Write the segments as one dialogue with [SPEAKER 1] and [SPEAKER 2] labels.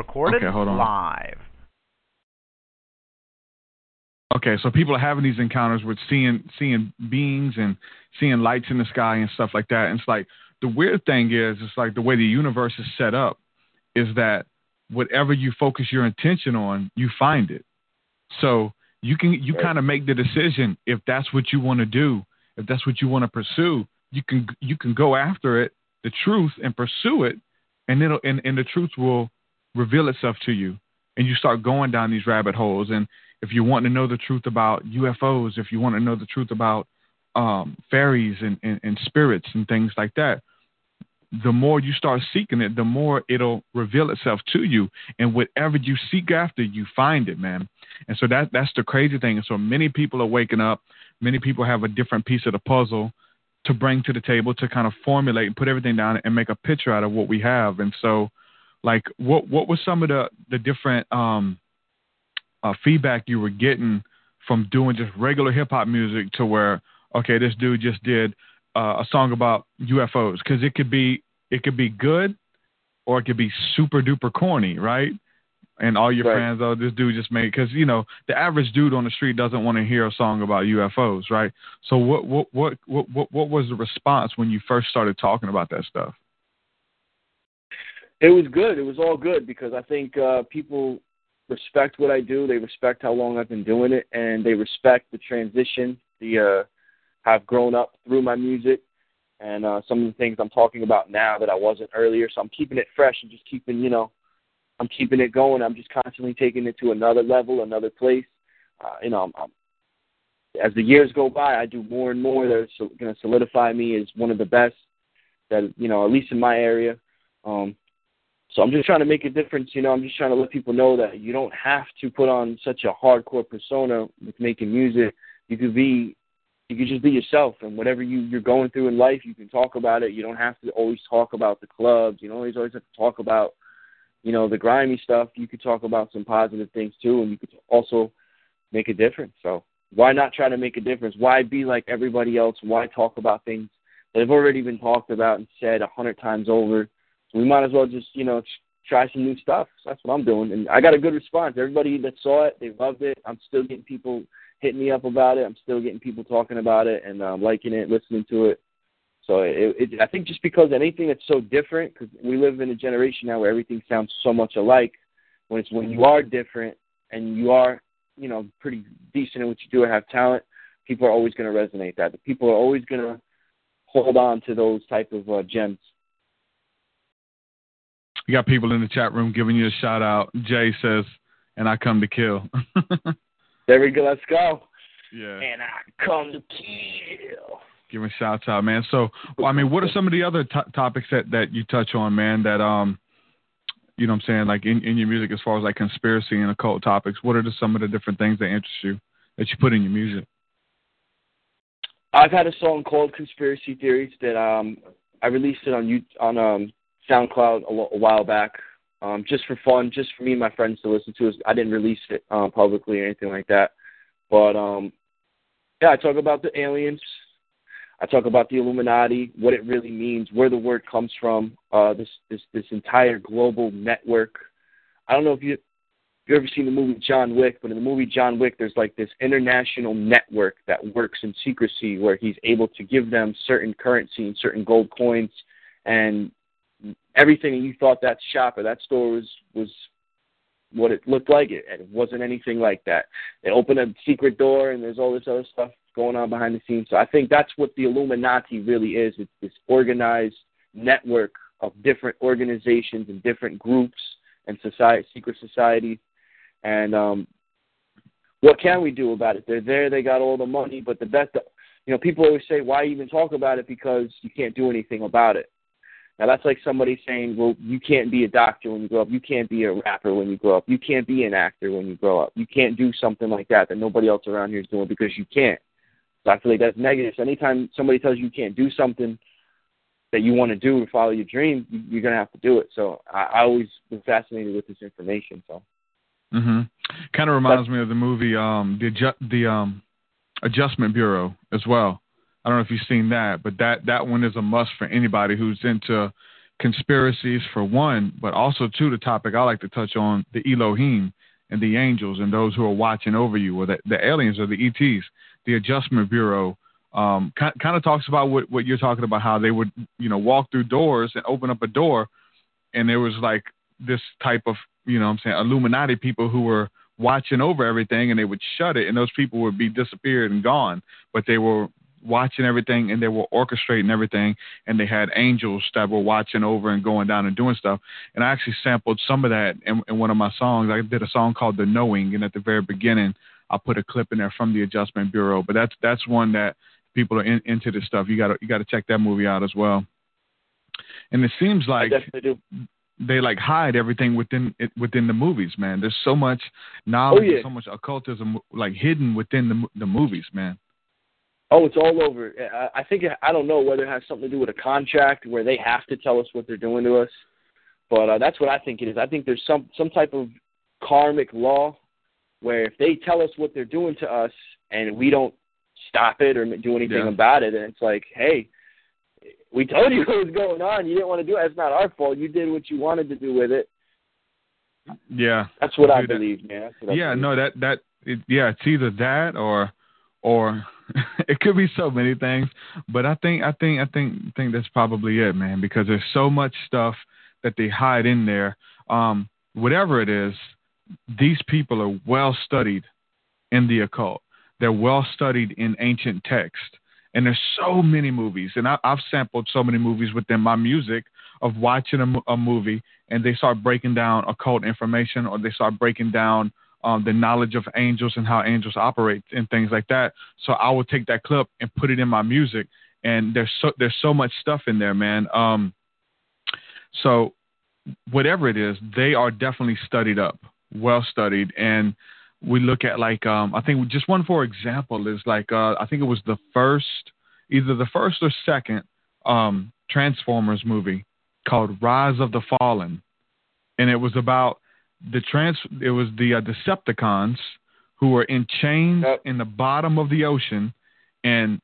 [SPEAKER 1] Recorded
[SPEAKER 2] Okay,
[SPEAKER 1] live.
[SPEAKER 2] Okay, so people are having these encounters with seeing seeing beings and seeing lights in the sky and stuff like that. And it's like the weird thing is, it's like the way the universe is set up is that whatever you focus your intention on, you find it. So you can you kind of make the decision if that's what you want to do, if that's what you want to pursue, you can you can go after it, the truth, and pursue it, and it'll and, and the truth will reveal itself to you, and you start going down these rabbit holes. And if you want to know the truth about UFOs, if you want to know the truth about um, fairies and, and, and spirits and things like that, the more you start seeking it, the more it'll reveal itself to you. And whatever you seek after, you find it, man. And so that that's the crazy thing. And so many people are waking up. Many people have a different piece of the puzzle to bring to the table to kind of formulate and put everything down and make a picture out of what we have. And so, like, what what was some of the the different um, uh, feedback you were getting from doing just regular hip hop music to where okay, this dude just did uh, a song about UFOs because it could be it could be good or it could be super duper corny, right? And all your
[SPEAKER 3] Right.
[SPEAKER 2] friends, oh, this dude just made because you know the average dude on the street doesn't want to hear a song about UFOs, right? So what what what what what, what was the response when you first started talking about that stuff?
[SPEAKER 3] It was good. It was all good because I think uh, people respect what I do. They respect how long I've been doing it, and they respect the transition, the uh, I've grown up through my music, and uh, some of the things I'm talking about now that I wasn't earlier. So I'm keeping it fresh and just keeping, you know, I'm keeping it going. I'm just constantly taking it to another level, another place. Uh, you know, I'm, I'm, as the years go by, I do more and more that's going to solidify me as one of the best that you know, at least in my area. Um, so I'm just trying to make a difference. You know, I'm just trying to let people know that you don't have to put on such a hardcore persona with making music. You could be, you could just be yourself, and whatever you you're going through in life, you can talk about it. You don't have to always talk about the clubs. You don't always always have to talk about, you know, the grimy stuff. You could talk about some positive things too, and you could also make a difference. So why not try to make a difference? Why be like everybody else? Why talk about things that have already been talked about and said a hundred times over? We might as well just, you know, try some new stuff. So that's what I'm doing. And I got a good response. Everybody that saw it, they loved it. I'm still getting people hitting me up about it. I'm still getting people talking about it and um, liking it, listening to it. So it, it, I think just because anything that's so different, because we live in a generation now where everything sounds so much alike. When it's when you are different and you are, you know, pretty decent in what you do and have talent, people are always going to resonate that. People are always going to hold on to those type of uh, gems.
[SPEAKER 2] You got people in the chat room giving you a shout out. Jay says, "And I come to kill."
[SPEAKER 3] There we go. Let's go.
[SPEAKER 2] yeah.
[SPEAKER 3] And I come to kill.
[SPEAKER 2] giving shouts out, man. So, well, I mean, what are some of the other to- topics that that you touch on, man? That um, you know, what I'm saying, like in, in your music, as far as like conspiracy and occult topics. What are the, some of the different things that interest you that you put in your music?
[SPEAKER 3] I've had a song called Conspiracy Theories that um I released it on you on um SoundCloud a, a while back, um just for fun, just for me and my friends to listen to. I didn't release it uh, publicly or anything like that, but um yeah, I talk about the aliens. I talk about the Illuminati, what it really means, where the word comes from, uh, this this this entire global network. I don't know if you you've ever seen the movie John Wick, but in the movie John Wick, there's like this international network that works in secrecy where he's able to give them certain currency and certain gold coins, and everything you thought that shop or that store was was what it looked like. It, and it wasn't anything like that. They open a secret door, and there's all this other stuff going on behind the scenes. So I think that's what the Illuminati really is. It's this organized network of different organizations and different groups and society, secret societies. And um, what can we do about it? They're there. They got all the money. But the best, you know, people always say, why even talk about it? Because you can't do anything about it. Now that's like somebody saying, well, you can't be a doctor when you grow up. You can't be a rapper when you grow up. You can't be an actor when you grow up. You can't do something like that that nobody else around here is doing because you can't. So I feel like that's negative. So anytime somebody tells you you can't do something that you want to do or follow your dream, you're gonna have to do it. So I, I always been fascinated with this information. So.
[SPEAKER 2] Mhm. Kind of reminds me of the movie um the the um Adjustment Bureau as well. I don't know if you've seen that, but that that one is a must for anybody who's into conspiracies for one, but also two the topic I like to touch on the Elohim and the angels and those who are watching over you, or the, the aliens or the ETs. The Adjustment Bureau um, kind, kind of talks about what, what you're talking about, how they would you know walk through doors and open up a door, and there was like this type of you know I'm saying Illuminati people who were watching over everything and they would shut it and those people would be disappeared and gone but they were watching everything and they were orchestrating everything and they had angels that were watching over and going down and doing stuff and i actually sampled some of that in, in one of my songs i did a song called the knowing and at the very beginning i put a clip in there from the adjustment bureau but that's that's one that people are in, into this stuff you got to you got to check that movie out as well and it seems like they like hide everything within it, within the movies, man. There's so much knowledge,
[SPEAKER 3] oh, yeah.
[SPEAKER 2] so much occultism like hidden within the the movies, man.
[SPEAKER 3] Oh, it's all over. I think I don't know whether it has something to do with a contract where they have to tell us what they're doing to us, but uh, that's what I think it is. I think there's some some type of karmic law where if they tell us what they're doing to us and we don't stop it or do anything
[SPEAKER 2] yeah.
[SPEAKER 3] about it, and it's like, hey, we told you what was going on. You didn't want to do it. It's not our fault. You did what you wanted to do with it.
[SPEAKER 2] Yeah,
[SPEAKER 3] that's what I believe, man.
[SPEAKER 2] yeah,
[SPEAKER 3] believe.
[SPEAKER 2] no, that that it, yeah, it's either that or or it could be so many things. But I think I think I think think that's probably it, man, because there's so much stuff that they hide in there. Um, whatever it is, these people are well studied in the occult. They're well studied in ancient text. And there's so many movies, and I, have sampled so many movies within my music of watching a, a, movie, and they start breaking down occult information, or they start breaking down um, the knowledge of angels and how angels operate and things like that. So I will take that clip and put it in my music, and there's so there's so much stuff in there, man. Um, so whatever it is, they are definitely studied up, well studied, and we look at like um, I think just one for example is like uh, I think it was the first either the first or second um, Transformers movie called Rise of the Fallen, and it was about the trans it was the uh, Decepticons who were in chains yep. in the bottom of the ocean, and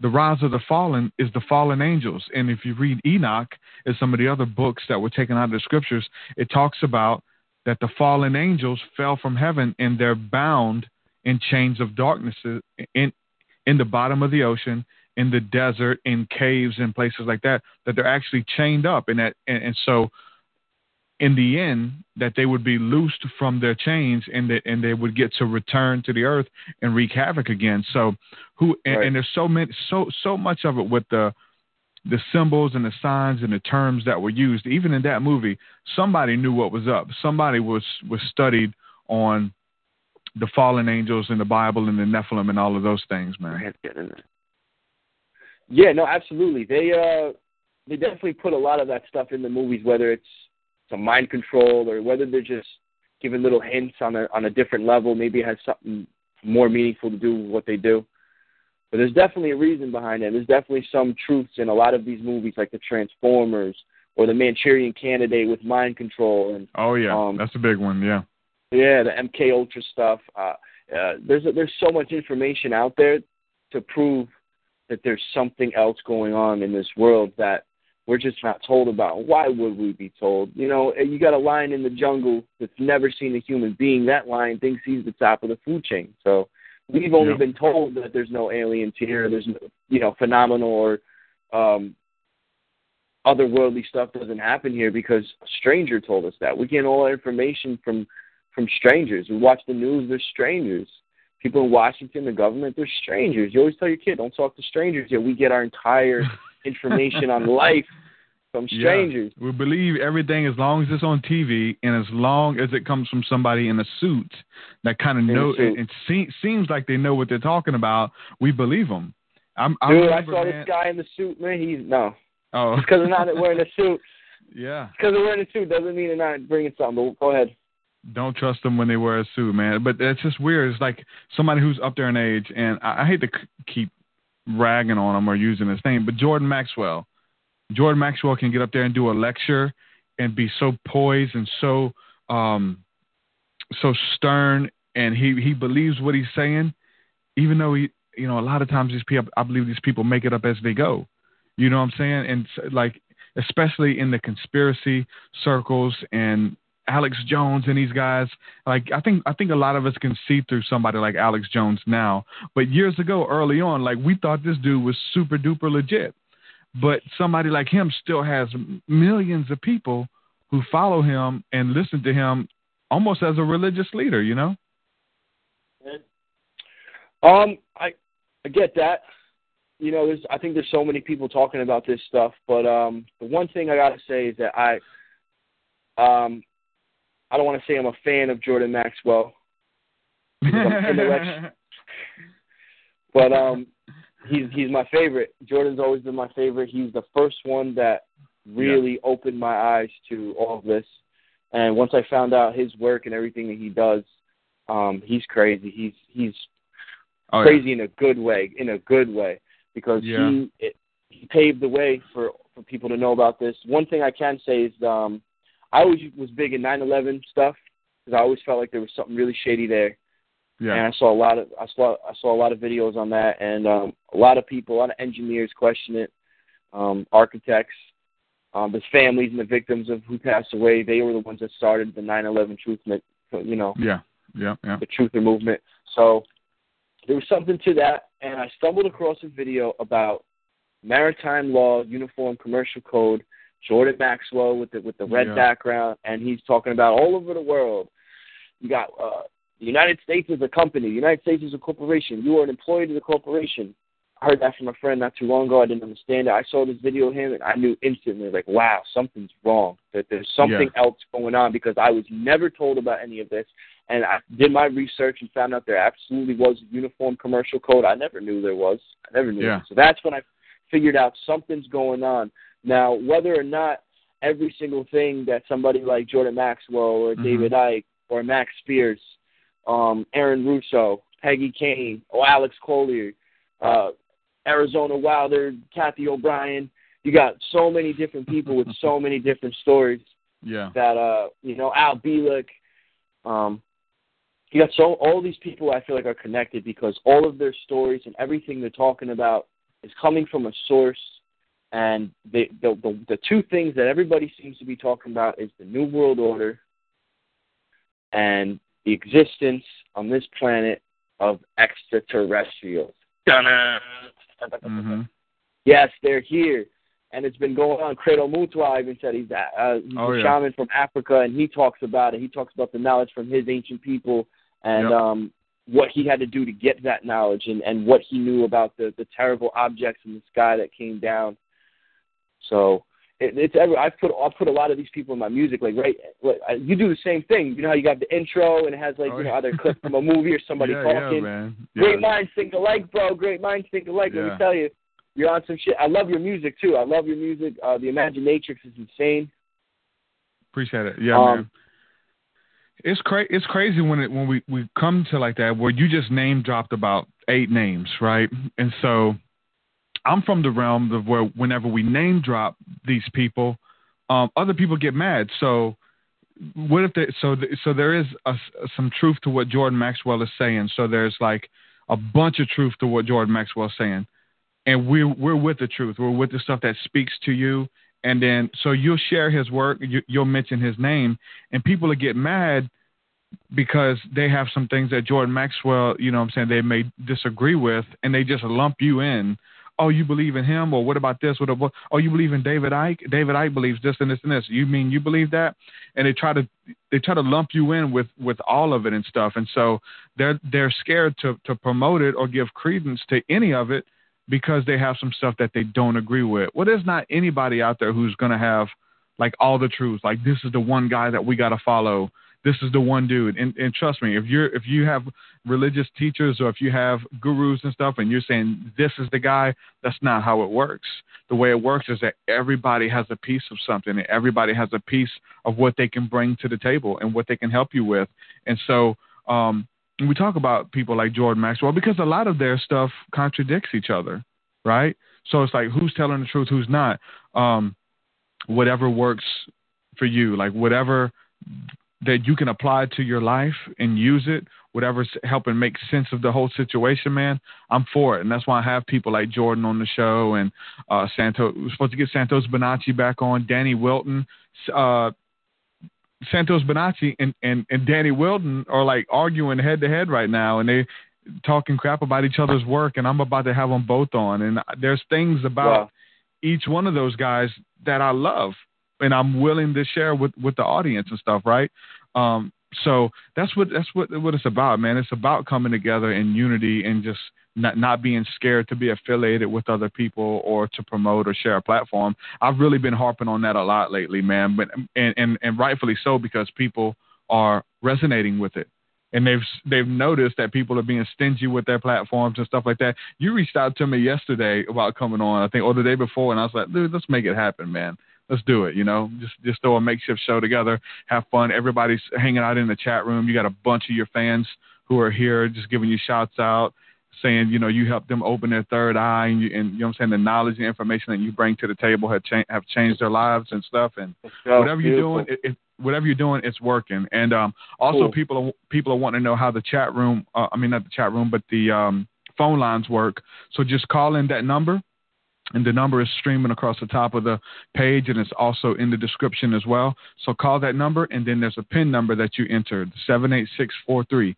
[SPEAKER 2] the Rise of the Fallen is the fallen angels. And if you read Enoch and some of the other books that were taken out of the scriptures, it talks about that the fallen angels fell from heaven and they're bound in chains of darkness in in the bottom of the ocean, in the desert, in caves and places like that, that they're actually chained up and that and, and so in the end that they would be loosed from their chains and that and they would get to return to the earth and wreak havoc again. So who and,
[SPEAKER 3] right.
[SPEAKER 2] and there's so many so so much of it with the the symbols and the signs and the terms that were used, even in that movie, somebody knew what was up. Somebody was was studied on the fallen angels in the Bible and the Nephilim and all of those things, man.
[SPEAKER 3] Yeah, no, absolutely. They uh they definitely put a lot of that stuff in the movies, whether it's some mind control or whether they're just giving little hints on a on a different level. Maybe it has something more meaningful to do with what they do. But there's definitely a reason behind it. There's definitely some truths in a lot of these movies, like the Transformers or the Manchurian Candidate with mind control. And
[SPEAKER 2] oh yeah,
[SPEAKER 3] um,
[SPEAKER 2] that's a big one. Yeah.
[SPEAKER 3] Yeah, the MK Ultra stuff. Uh, uh, there's a, there's so much information out there to prove that there's something else going on in this world that we're just not told about. Why would we be told? You know, you got a lion in the jungle that's never seen a human being. That lion thinks he's the top of the food chain. So We've only
[SPEAKER 2] yep.
[SPEAKER 3] been told that there's no aliens here. There's no, you know, phenomenal or um, otherworldly stuff doesn't happen here because a stranger told us that. We get all our information from from strangers. We watch the news. They're strangers. People in Washington, the government, they're strangers. You always tell your kid, don't talk to strangers. Yet we get our entire information on life from strangers.
[SPEAKER 2] Yeah. We believe everything as long as it's on TV and as long as it comes from somebody in a suit that kind of know it, it se- seems like they know what they're talking about. We believe them. I'm, I
[SPEAKER 3] Dude, I
[SPEAKER 2] remember,
[SPEAKER 3] saw
[SPEAKER 2] man,
[SPEAKER 3] this guy in the suit, man. He's no,
[SPEAKER 2] Oh,
[SPEAKER 3] because they're not wearing a suit.
[SPEAKER 2] yeah.
[SPEAKER 3] Because they're wearing a suit doesn't mean they're not bringing something. But go ahead.
[SPEAKER 2] Don't trust them when they wear a suit, man. But it's just weird. It's like somebody who's up there in age, and I, I hate to c- keep ragging on him or using his name, but Jordan Maxwell. Jordan Maxwell can get up there and do a lecture and be so poised and so um so stern, and he he believes what he's saying, even though he you know a lot of times these people I believe these people make it up as they go. You know what I'm saying? And like especially in the conspiracy circles and Alex Jones and these guys. Like I think I think a lot of us can see through somebody like Alex Jones now. But years ago, early on, like we thought this dude was super duper legit. But somebody like him still has millions of people who follow him and listen to him almost as a religious leader, you know?
[SPEAKER 3] Um, I I get that. You know, there's I think there's so many people talking about this stuff, but um, the one thing I gotta say is that I um, I don't want to say I'm a fan of Jordan Maxwell, Because I'm intellect- but um, he's he's my favorite. Jordan's always been my favorite. He's the first one that really opened my eyes to all of this. And once I found out his work and everything that he does, um, he's crazy. He's he's
[SPEAKER 2] oh, yeah.
[SPEAKER 3] crazy in a good way, in a good way, because
[SPEAKER 2] Yeah.
[SPEAKER 3] he it, he paved the way for for people to know about this. One thing I can say is um, I always was big in 9/11 stuff because I always felt like there was something really shady there,
[SPEAKER 2] Yeah.
[SPEAKER 3] and I saw a lot of I saw I saw a lot of videos on that, and um, a lot of people, a lot of engineers question it, um, architects. Um, the families and the victims of who passed away, they were the ones that started the 9/11 truth, you know,
[SPEAKER 2] Yeah. Yeah. Yeah.
[SPEAKER 3] the truther movement. So there was something to that, and I stumbled across a video about maritime law, uniform commercial code, Jordan Maxwell with the with the red
[SPEAKER 2] Yeah.
[SPEAKER 3] background, and he's talking about all over the world. You got uh, the United States is a company. The United States is a corporation. You are an employee to the corporation. I heard that from a friend not too long ago. I didn't understand it. I saw this video of him, and I knew instantly, like, wow, something's wrong. That there's something else going on because I was never told about any of this. And I did my research and found out there absolutely was a uniform commercial code. I never knew there was. I never knew.
[SPEAKER 2] Yeah.
[SPEAKER 3] So that's when I figured out something's going on. Now, whether or not every single thing that somebody like Jordan Maxwell or
[SPEAKER 2] Mhm.
[SPEAKER 3] David Icke or Max Spiers, um, Aaron Russo, Peggy Kane, or Alex Collier, uh, Arizona Wilder, Cathy O'Brien. You got so many different people with so many different stories
[SPEAKER 2] Yeah.
[SPEAKER 3] that uh you know Al Bielek, um, you got so all these people I feel like are connected because all of their stories and everything they're talking about is coming from a source, and they, the the the two things that everybody seems to be talking about is the New World Order and the existence on this planet of extraterrestrials. Dun-dun.
[SPEAKER 2] hmm
[SPEAKER 3] Yes, they're here. And it's been going on. Credo Mutwa even said he's, a- uh, he's
[SPEAKER 2] Oh,
[SPEAKER 3] a
[SPEAKER 2] yeah.
[SPEAKER 3] shaman from Africa, and he talks about it. He talks about the knowledge from his ancient people and
[SPEAKER 2] Yep.
[SPEAKER 3] um, what he had to do to get that knowledge and, and what he knew about the, the terrible objects in the sky that came down. So it, it's every, I've put I put a lot of these people in my music. Like right, like, I- you do the same thing. You know how you got the intro and it has like
[SPEAKER 2] Oh,
[SPEAKER 3] you know
[SPEAKER 2] yeah.
[SPEAKER 3] either a clip from a movie or somebody
[SPEAKER 2] yeah,
[SPEAKER 3] talking.
[SPEAKER 2] Yeah, man.
[SPEAKER 3] Great
[SPEAKER 2] Yeah.
[SPEAKER 3] minds think alike, bro. Great minds think alike. Let me tell you, you're on some shit. I love your music too. I love your music. Uh, the Imaginatrix is insane.
[SPEAKER 2] Appreciate it. Yeah,
[SPEAKER 3] Um,
[SPEAKER 2] man. It's cra- It's crazy when it when we we come to like that where you just name dropped about eight names, right? And so I'm from the realm of where whenever we name drop these people, um, other people get mad. So what if they, so so there is a, some truth to what Jordan Maxwell is saying. So there's like a bunch of truth to what Jordan Maxwell is saying, and we're we're with the truth. We're with the stuff that speaks to you. And then so you'll share his work, you, you'll mention his name, and people will get mad because they have some things that Jordan Maxwell, you know what I'm saying, they may disagree with, and they just lump you in. Oh, you believe in him, or what about this? What about, oh, you believe in David Icke? David Icke believes this and this and this. You mean you believe that? And they try to they try to lump you in with with all of it and stuff. And so they're they're scared to to promote it or give credence to any of it because they have some stuff that they don't agree with. Well, there's not anybody out there who's going to have like all the truth. Like this is the one guy that we got to follow. this is the one dude. And, and trust me, if you're if you have religious teachers or if you have gurus and stuff, and you're saying this is the guy, that's not how it works. The way it works is that everybody has a piece of something, and everybody has a piece of what they can bring to the table and what they can help you with. And so, um, we talk about people like Jordan Maxwell because a lot of their stuff contradicts each other, right? So it's like who's telling the truth, who's not. Um, whatever works for you, like whatever that you can apply to your life and use it, whatever's helping make sense of the whole situation, man, I'm for it. And that's why I have people like Jordan on the show and uh, Santos. We're supposed to get Santos Bonacci back on, Danny Wilten. Uh, Santos Bonacci and, and, and Danny Wilten are like arguing head to head right now, and they talking crap about each other's work. And I'm about to have them both on. And there's things about wow. each one of those guys that I love and I'm willing to share with with the audience and stuff, right? Um, so that's what that's what what it's about, man. It's about coming together in unity and just not not being scared to be affiliated with other people or to promote or share a platform. I've really been harping on that a lot lately, man. But and and, and rightfully so because people are resonating with it. And they've they've noticed that people are being stingy with their platforms and stuff like that. You reached out to me yesterday about coming on, I think, or the day before, and I was like, dude, let's make it happen, man let's do it. You know, just just throw a makeshift show together, have fun. Everybody's hanging out in the chat room. You got a bunch of your fans who are here, just giving you shouts out, saying you know you helped them open their third eye, and you, and you know I'm saying the knowledge and information that you bring to the table have changed have changed their lives and stuff. And whatever you're doing, it, it, whatever you're doing, it's working. And um, also cool. people are people are wanting to know how the chat room, uh, I mean not the chat room, but the um, phone lines work. So just call in that number and the number is streaming across the top of the page and it's also in the description as well. So call that number and then there's a PIN number that you entered, 78643.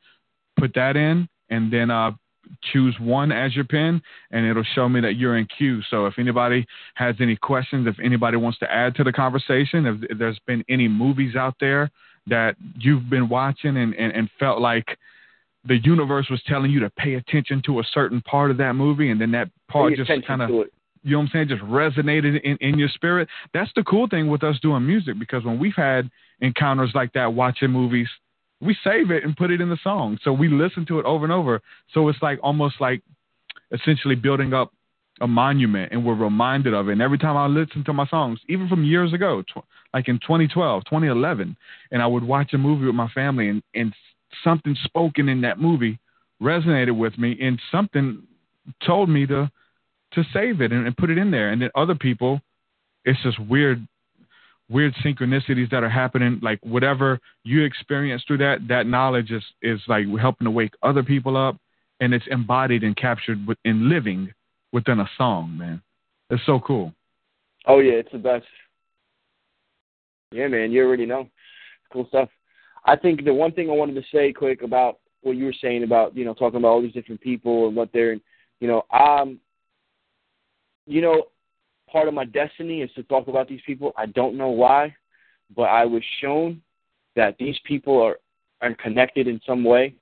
[SPEAKER 2] Put that in and then uh, choose one as your PIN and it'll show me that you're in queue. So if anybody has any questions, if anybody wants to add to the conversation, if, if there's been any movies out there that you've been watching and, and, and felt like the universe was telling you to pay attention to a certain part of that movie and then that part just kind of you know what I'm saying, just resonated in, in your spirit. That's the cool thing with us doing music because when we've had encounters like that watching movies, we save it and put it in the song. So we listen to it over and over. So it's like almost like essentially building up a monument and we're reminded of it. And every time I listen to my songs, even from years ago, tw- like in 2012, 2011, and I would watch a movie with my family and, and something spoken in that movie resonated with me and something told me to to save it and, and put it in there. And then other people, it's just weird weird synchronicities that are happening. Like whatever you experience through that that knowledge is is like helping to wake other people up. And it's embodied and captured in living within a song man. It's so cool.
[SPEAKER 3] Oh yeah it's the best. Yeah man you already know. Cool stuff. I think the one thing i wanted to say quick about what you were saying about you know talking about all these different people and what they're you know um you know, part of my destiny is to talk about these people. I don't know why, but I was shown that these people are, are connected in some way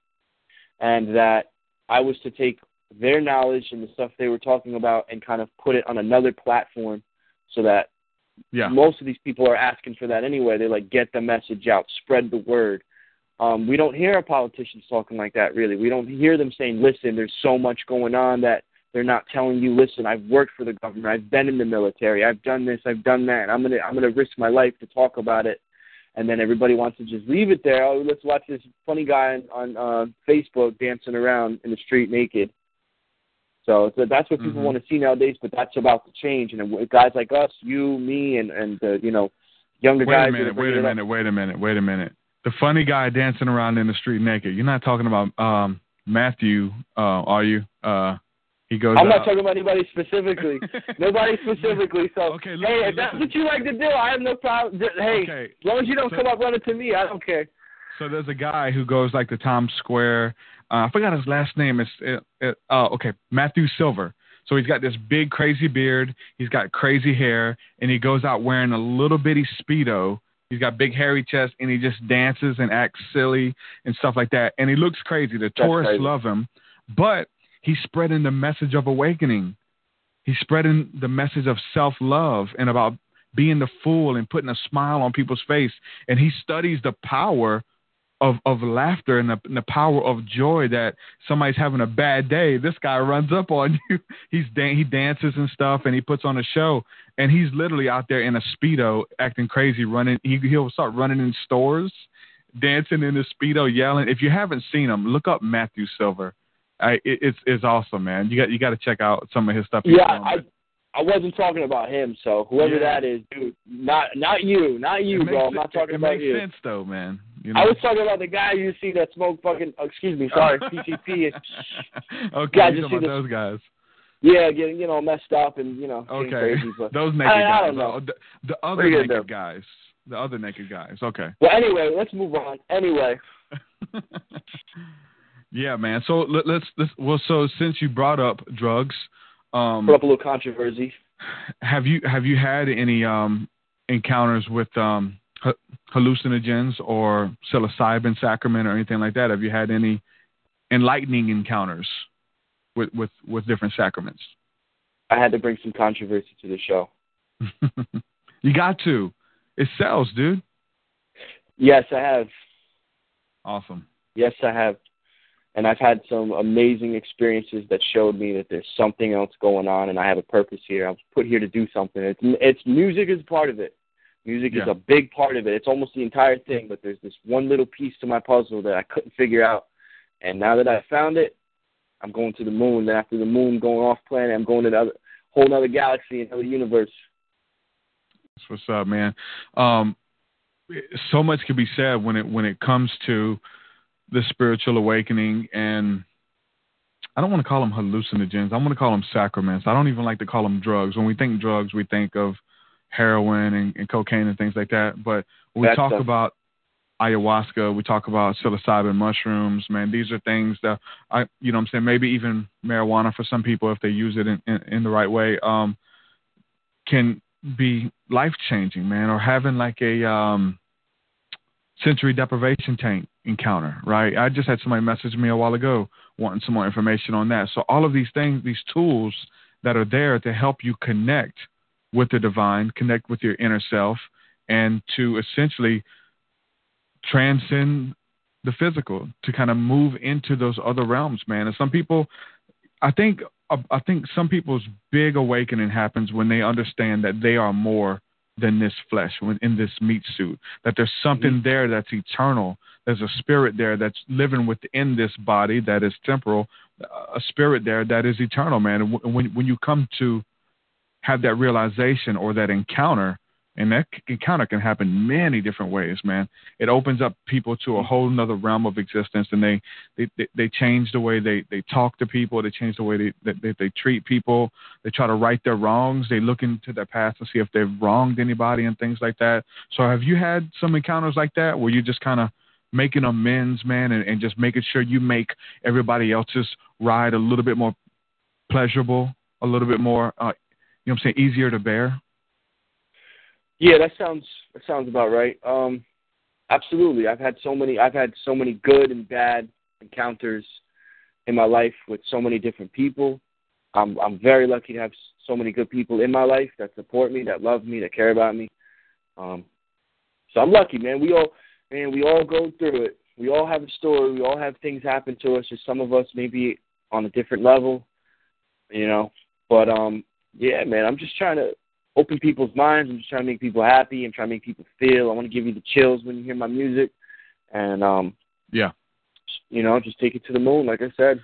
[SPEAKER 3] and that I was to take their knowledge and the stuff they were talking about and kind of put it on another platform so that yeah. most of these people are asking for that anyway. They like get the message out, spread the word. Um, we don't hear our politicians talking like that really. We don't hear them saying, "Listen, there's so much going on that they're not telling you, listen, I've worked for the government, I've been in the military, I've done this, I've done that. I'm gonna I'm gonna risk my life to talk about it. And then everybody wants to just leave it there. Oh, let's watch this funny guy on, on uh, Facebook dancing around in the street naked. So, so that's what people mm-hmm. want to see nowadays. But that's about to change. And guys like us, you, me, and and uh, you know, younger
[SPEAKER 2] wait
[SPEAKER 3] guys.
[SPEAKER 2] Wait a minute. Wait a minute. Wait a minute. Wait a minute. The funny guy dancing around in the street naked. You're not talking about um Matthew, uh, are you? Uh, he goes.
[SPEAKER 3] I'm
[SPEAKER 2] not
[SPEAKER 3] talking about anybody specifically. Nobody specifically. So
[SPEAKER 2] okay,
[SPEAKER 3] hey, if that's what you like to do, I have no problem. Hey, okay. as long as you don't so, come up running to me, I don't care.
[SPEAKER 2] So there's a guy who goes like to Times Square. Uh, I forgot his last name. It's it, it, oh okay Matthew Silver. So he's got this big crazy beard. He's got crazy hair, and he goes out wearing a little bitty speedo. He's got big hairy chest, and he just dances and acts silly and stuff like that. And he looks crazy. The That's tourists crazy. love him, but He's spreading the message of awakening. He's spreading the message of self love and about being the fool and putting a smile on people's face. And he studies the power of of laughter and the, and the power of joy that somebody's having a bad day. This guy runs up on you. He's dan- he dances and stuff, and he puts on a show. And he's literally out there in a speedo, acting crazy, running. He he'll start running in stores, dancing in a speedo, yelling. If you haven't seen him, look up Matthew Silver. I, it, it's it's awesome, man. You got you got to check out some of his stuff.
[SPEAKER 3] Yeah, I I wasn't talking about him. So whoever
[SPEAKER 2] Yeah.
[SPEAKER 3] that is, dude, not not you, not you,
[SPEAKER 2] It
[SPEAKER 3] bro.
[SPEAKER 2] makes
[SPEAKER 3] I'm not talking
[SPEAKER 2] it
[SPEAKER 3] about
[SPEAKER 2] makes
[SPEAKER 3] you.
[SPEAKER 2] sense though, man. You know?
[SPEAKER 3] I was talking about the guy you see that smoke fucking. oh, excuse me, sorry, PCP.
[SPEAKER 2] Okay,
[SPEAKER 3] Yeah,
[SPEAKER 2] you talking about
[SPEAKER 3] the-
[SPEAKER 2] those guys.
[SPEAKER 3] yeah, getting you know messed up and you know
[SPEAKER 2] Okay,
[SPEAKER 3] crazy. But
[SPEAKER 2] those naked
[SPEAKER 3] I,
[SPEAKER 2] guys.
[SPEAKER 3] I don't know.
[SPEAKER 2] The, the other
[SPEAKER 3] What are you
[SPEAKER 2] naked
[SPEAKER 3] do?
[SPEAKER 2] guys. The other naked guys. Okay.
[SPEAKER 3] Well, anyway, let's move on. Anyway,
[SPEAKER 2] yeah, man. So let, let's let's well. So since you brought up drugs, um,
[SPEAKER 3] put up a little controversy.
[SPEAKER 2] have you have you had any um encounters with um ha- hallucinogens or psilocybin sacrament or anything like that? Have you had any enlightening encounters with with with different sacraments?
[SPEAKER 3] I had to bring some controversy to the show.
[SPEAKER 2] you got to. It sells, dude.
[SPEAKER 3] Yes, I have.
[SPEAKER 2] Awesome.
[SPEAKER 3] Yes, I have. And I've had some amazing experiences that showed me that there's something else going on, and I have a purpose here. I was put here to do something. It's, it's music is part of it. Music is a big part of it. It's almost the entire thing, but there's this one little piece to my puzzle that I couldn't figure out. And now that I found it, I'm going to the moon. Then after the moon, going off planet, I'm going to another whole other galaxy, another universe.
[SPEAKER 2] That's what's up, man. Um, so much can be said when it when it comes to the spiritual awakening, and I don't want to call them hallucinogens. I'm going to call them sacraments. I don't even like to call them drugs. When we think drugs, we think of heroin and, and cocaine and things like that. But when we talk
[SPEAKER 3] a-
[SPEAKER 2] about ayahuasca, we talk about psilocybin mushrooms, man. These are things that I, you know, what I'm saying maybe even marijuana for some people if they use it in, in, in the right way, um, can be life changing, man. Or having like a um, sensory deprivation tank encounter, right? I just had somebody message me a while ago wanting some more information on that. So all of these things, these tools that are there to help you connect with the divine, connect with your inner self, and to essentially transcend the physical to kind of move into those other realms, man. And some people, I think, I think some people's big awakening happens when they understand that they are more than this flesh in this meat suit. That there's something mm-hmm. there that's eternal. There's a spirit there that's living within this body that is temporal. A spirit there that is eternal, man. And when when you come to have that realization or that encounter, and that encounter can happen many different ways, man. It opens up people to a whole nother realm of existence, and they they they, change the way they they talk to people. They change the way they, they they treat people. They try to right their wrongs. They look into their past to see if they've wronged anybody and things like that. So, have you had some encounters like that where you just kind of making amends, man, and, and just making sure you make everybody else's ride a little bit more pleasurable, a little bit more, uh, you know, what I'm saying, easier to bear.
[SPEAKER 3] Yeah, that sounds that sounds about right. Um, absolutely. I've had so many. I've had so many good and bad encounters in my life with so many different people. I'm I'm very lucky to have so many good people in my life that support me, that love me, that care about me. Um, so I'm lucky, man. We all, man, we all go through it. We all have a story. We all have things happen to us. Just some of us maybe on a different level, you know. But um, yeah, man. I'm just trying to open people's minds. I'm just trying to make people happy and trying to make people feel. I want to give you the chills when you hear my music, and um,
[SPEAKER 2] Yeah.
[SPEAKER 3] you know, just take it to the moon, like I said.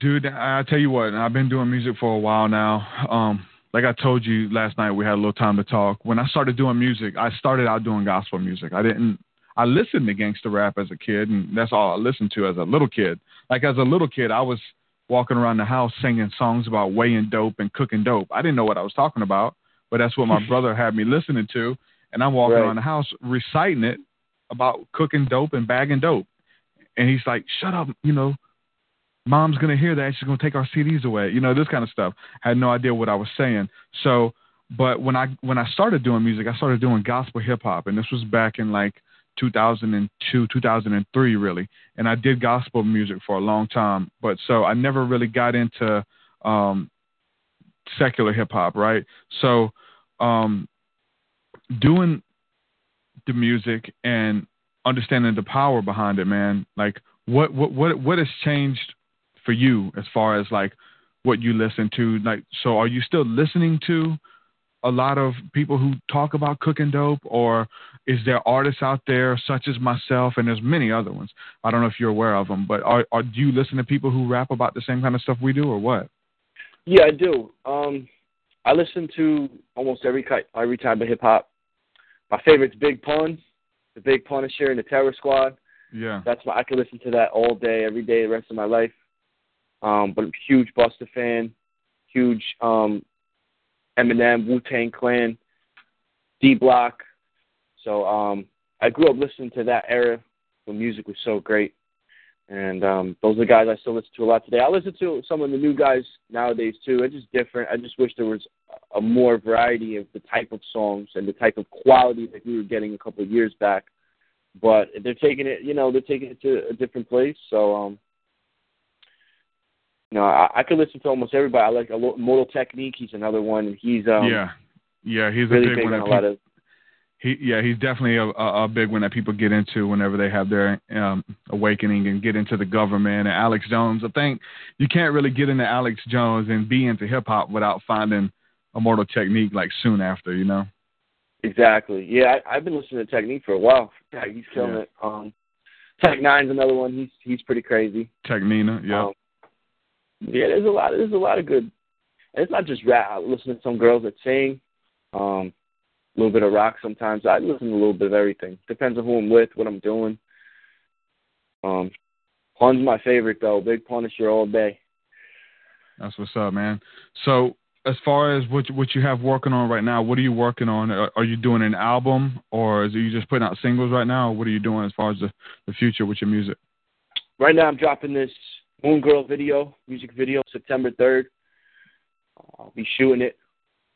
[SPEAKER 2] Dude, I tell you what, I've been doing music for a while now. Um, like I told you last night, we had a little time to talk. When I started doing music, I started out doing gospel music. I didn't. I listened to gangster rap as a kid, and that's all I listened to as a little kid. Like as a little kid, I was walking around the house singing songs about weighing dope and cooking dope. I didn't know what I was talking about, but that's what my brother had me listening to, and I'm walking
[SPEAKER 3] Right.
[SPEAKER 2] around the house reciting it about cooking dope and bagging dope. And he's like, "Shut up, you know." mom's gonna hear that she's gonna take our CDs away, you know, this kind of stuff. I had no idea what I was saying. So, but when I when I started doing music, I started doing gospel hip hop, and this was back in like 2002, 2003, really. And I did gospel music for a long time, but so I never really got into um, secular hip hop, right? So, um, doing the music and understanding the power behind it, man. Like what what what what has changed for you as far as like what you listen to? Like so are you still listening to a lot of people who talk about cooking dope or is there artists out there such as myself and there's many other ones i don't know if you're aware of them but are, are do you listen to people who rap about the same kind of stuff we do or what
[SPEAKER 3] Yeah, I do. Um, I listen to almost every ki- every type of hip hop. My favorite's Big Pun, the Big Punisher, and the Terror Squad.
[SPEAKER 2] yeah
[SPEAKER 3] That's my I could listen to that all day, every day, the rest of my life. Um, but I'm a huge Busta fan, huge um, Eminem, Wu Tang Clan, D Block. So um, I grew up listening to that era when music was so great, and um, those are the guys I still listen to a lot today. I listen to some of the new guys nowadays too. It's just different. I just wish there was a more variety of the type of songs and the type of quality that we were getting a couple of years back. But they're taking it, you know, they're taking it to a different place. So, um, you know, I, I could listen to almost everybody. I like Immortal Technique. He's another one. He's um,
[SPEAKER 2] yeah yeah he's
[SPEAKER 3] really
[SPEAKER 2] a big,
[SPEAKER 3] big
[SPEAKER 2] one
[SPEAKER 3] a lot of.
[SPEAKER 2] He yeah he's definitely a, a, big one that people get into whenever they have their um awakening and get into the government and alex jones i think you can't really get into alex jones and be into hip hop without finding Immortal Technique like soon after you know
[SPEAKER 3] Exactly. Yeah, I, I've been listening to Technique for a while. Yeah, he's killing
[SPEAKER 2] Yeah.
[SPEAKER 3] it. Um, Tech N9ne's another one. He's he's pretty crazy.
[SPEAKER 2] technina yeah
[SPEAKER 3] Um, yeah, there's a lot. There's a lot of good. And it's not just rap. I listen to some girls that sing. Um, a little bit of rock sometimes. I listen to a little bit of everything. Depends on who I'm with, what I'm doing. Um, Pun's my favorite though. Big Punisher all day.
[SPEAKER 2] That's what's up, man. So, as far as what what you have working on right now, what are you working on? Are, are you doing an album, or is it you just putting out singles right now? What are you doing as far as the, the future with your music?
[SPEAKER 3] Right now, I'm dropping this Moon Girl video, music video, September 3rd. I'll be shooting it,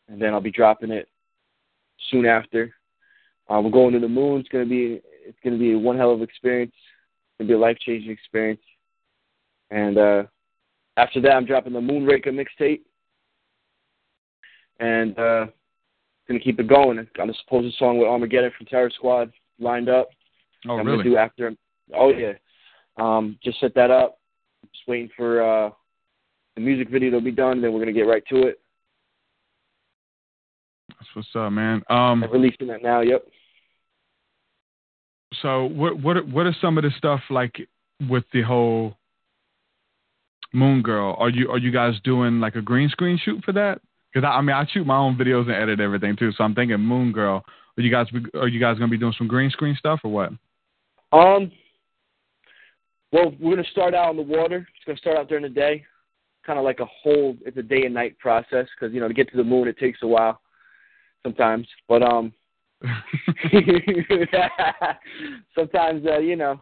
[SPEAKER 3] and then I'll be dropping it soon after. Uh, we're going to the moon. It's gonna be it's gonna be one hell of an experience. It's gonna be a life changing experience. And uh, after that, I'm dropping the Moonraker mixtape, and uh, gonna keep it going. I got a supposed song with Armageddon from Terror Squad lined up.
[SPEAKER 2] Oh,
[SPEAKER 3] I'm
[SPEAKER 2] really?
[SPEAKER 3] gonna do after. Oh yeah, um, just set that up. Just waiting for uh, the music video to be done. Then we're gonna get right to it.
[SPEAKER 2] That's what's up, man. Um,
[SPEAKER 3] I'm releasing that now. Yep.
[SPEAKER 2] so what what what are some of the stuff like with the whole Moon Girl? Are you are you guys doing like a green screen shoot for that? Because I, I mean I shoot my own videos and edit everything too. So I'm thinking Moon Girl. Are you guys be- are you guys gonna be doing some green screen stuff or what?
[SPEAKER 3] Um. Well, we're gonna start out on the water. It's gonna start out during the day, kind of like a whole. It's a day and night process because you know to get to the moon it takes a while, sometimes. But um, sometimes uh, you know,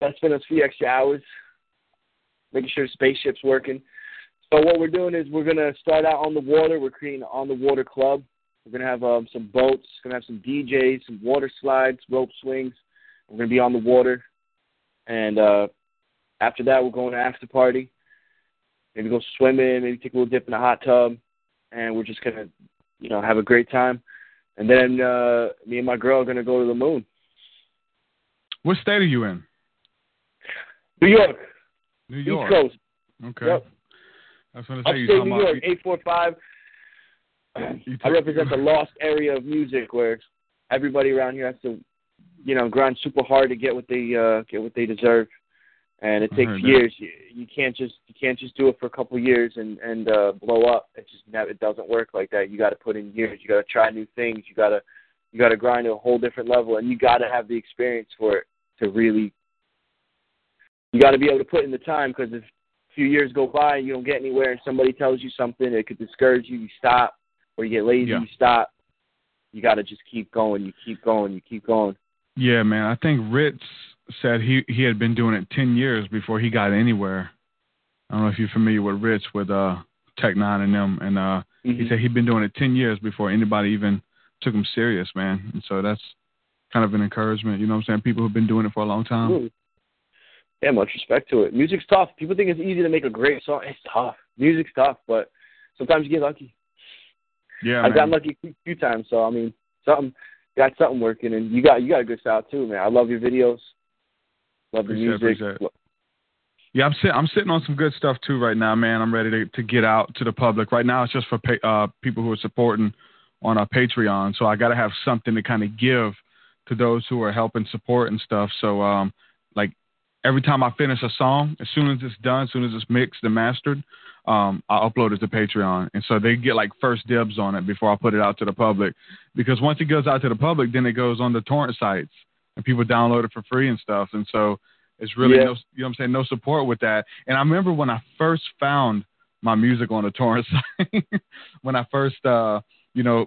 [SPEAKER 3] gotta spend a few extra hours making sure the spaceship's working. So what we're doing is we're gonna start out on the water. We're creating an on the water club. We're gonna have um, some boats. Gonna have some DJs, some water slides, rope swings. We're gonna be on the water, and uh, after that we're going to after party. Maybe go swimming. Maybe take a little dip in a hot tub, and we're just gonna, you know, have a great time. And then uh, me and my girl are gonna go to the moon.
[SPEAKER 2] what state are you in?
[SPEAKER 3] New York,
[SPEAKER 2] New York.
[SPEAKER 3] East Coast.
[SPEAKER 2] Okay.
[SPEAKER 3] Yep.
[SPEAKER 2] I was gonna say
[SPEAKER 3] Upstate
[SPEAKER 2] talking
[SPEAKER 3] New York, eight four five.
[SPEAKER 2] you
[SPEAKER 3] I represent the lost area of music where everybody around here has to, you know, grind super hard to get what they uh, get what they deserve, and it takes years. You, you can't just you can't just do it for a couple of years and and uh, blow up. It just never it doesn't work like that. You got to put in years. You got to try new things. You got to you got to grind to a whole different level, and you got to have the experience for it to really. You got to be able to put in the time because if a few years go by and you don't get anywhere, and somebody tells you something, it could discourage you. You stop, or you get lazy.
[SPEAKER 2] Yeah.
[SPEAKER 3] You stop. You got to just keep going. You keep going. You keep going.
[SPEAKER 2] Yeah, man. I think Rittz said he he had been doing it ten years before he got anywhere. I don't know if you're familiar with Rittz with uh Tech N9ne and them, and uh he
[SPEAKER 3] Mhm.
[SPEAKER 2] said he'd been doing it ten years before anybody even took him serious, man. And so that's kind of an encouragement. You know what I'm saying? People who've been doing it for a long time.
[SPEAKER 3] Absolutely. Yeah, much respect to it. Music's tough. People think it's easy to make a great song. It's tough. Music's tough, but sometimes you get lucky.
[SPEAKER 2] Yeah,
[SPEAKER 3] I've
[SPEAKER 2] man.
[SPEAKER 3] gotten lucky a few- few times, so I mean, something got something working, and you got you got a good style too, man. I love your videos. Love the
[SPEAKER 2] Appreciate
[SPEAKER 3] music.
[SPEAKER 2] appreciate. Yeah, I'm sitting. I'm sitting on some good stuff too right now, man. I'm ready to, to get out to the public. Right now, it's just for uh, people who are supporting on our Patreon. So I got to have something to kind of give to those who are helping support and stuff. So um, like every time I finish a song, as soon as it's done, as soon as it's mixed and mastered, um, I upload it to Patreon, and so they get like first dibs on it before I put it out to the public. Because once it goes out to the public, then it goes on the torrent sites, and people download it for free and stuff. And so it's really
[SPEAKER 3] Yeah.
[SPEAKER 2] no, you know what I'm saying, no support with that. And I remember when I first found my music on the torrent site, when I first, uh, you know,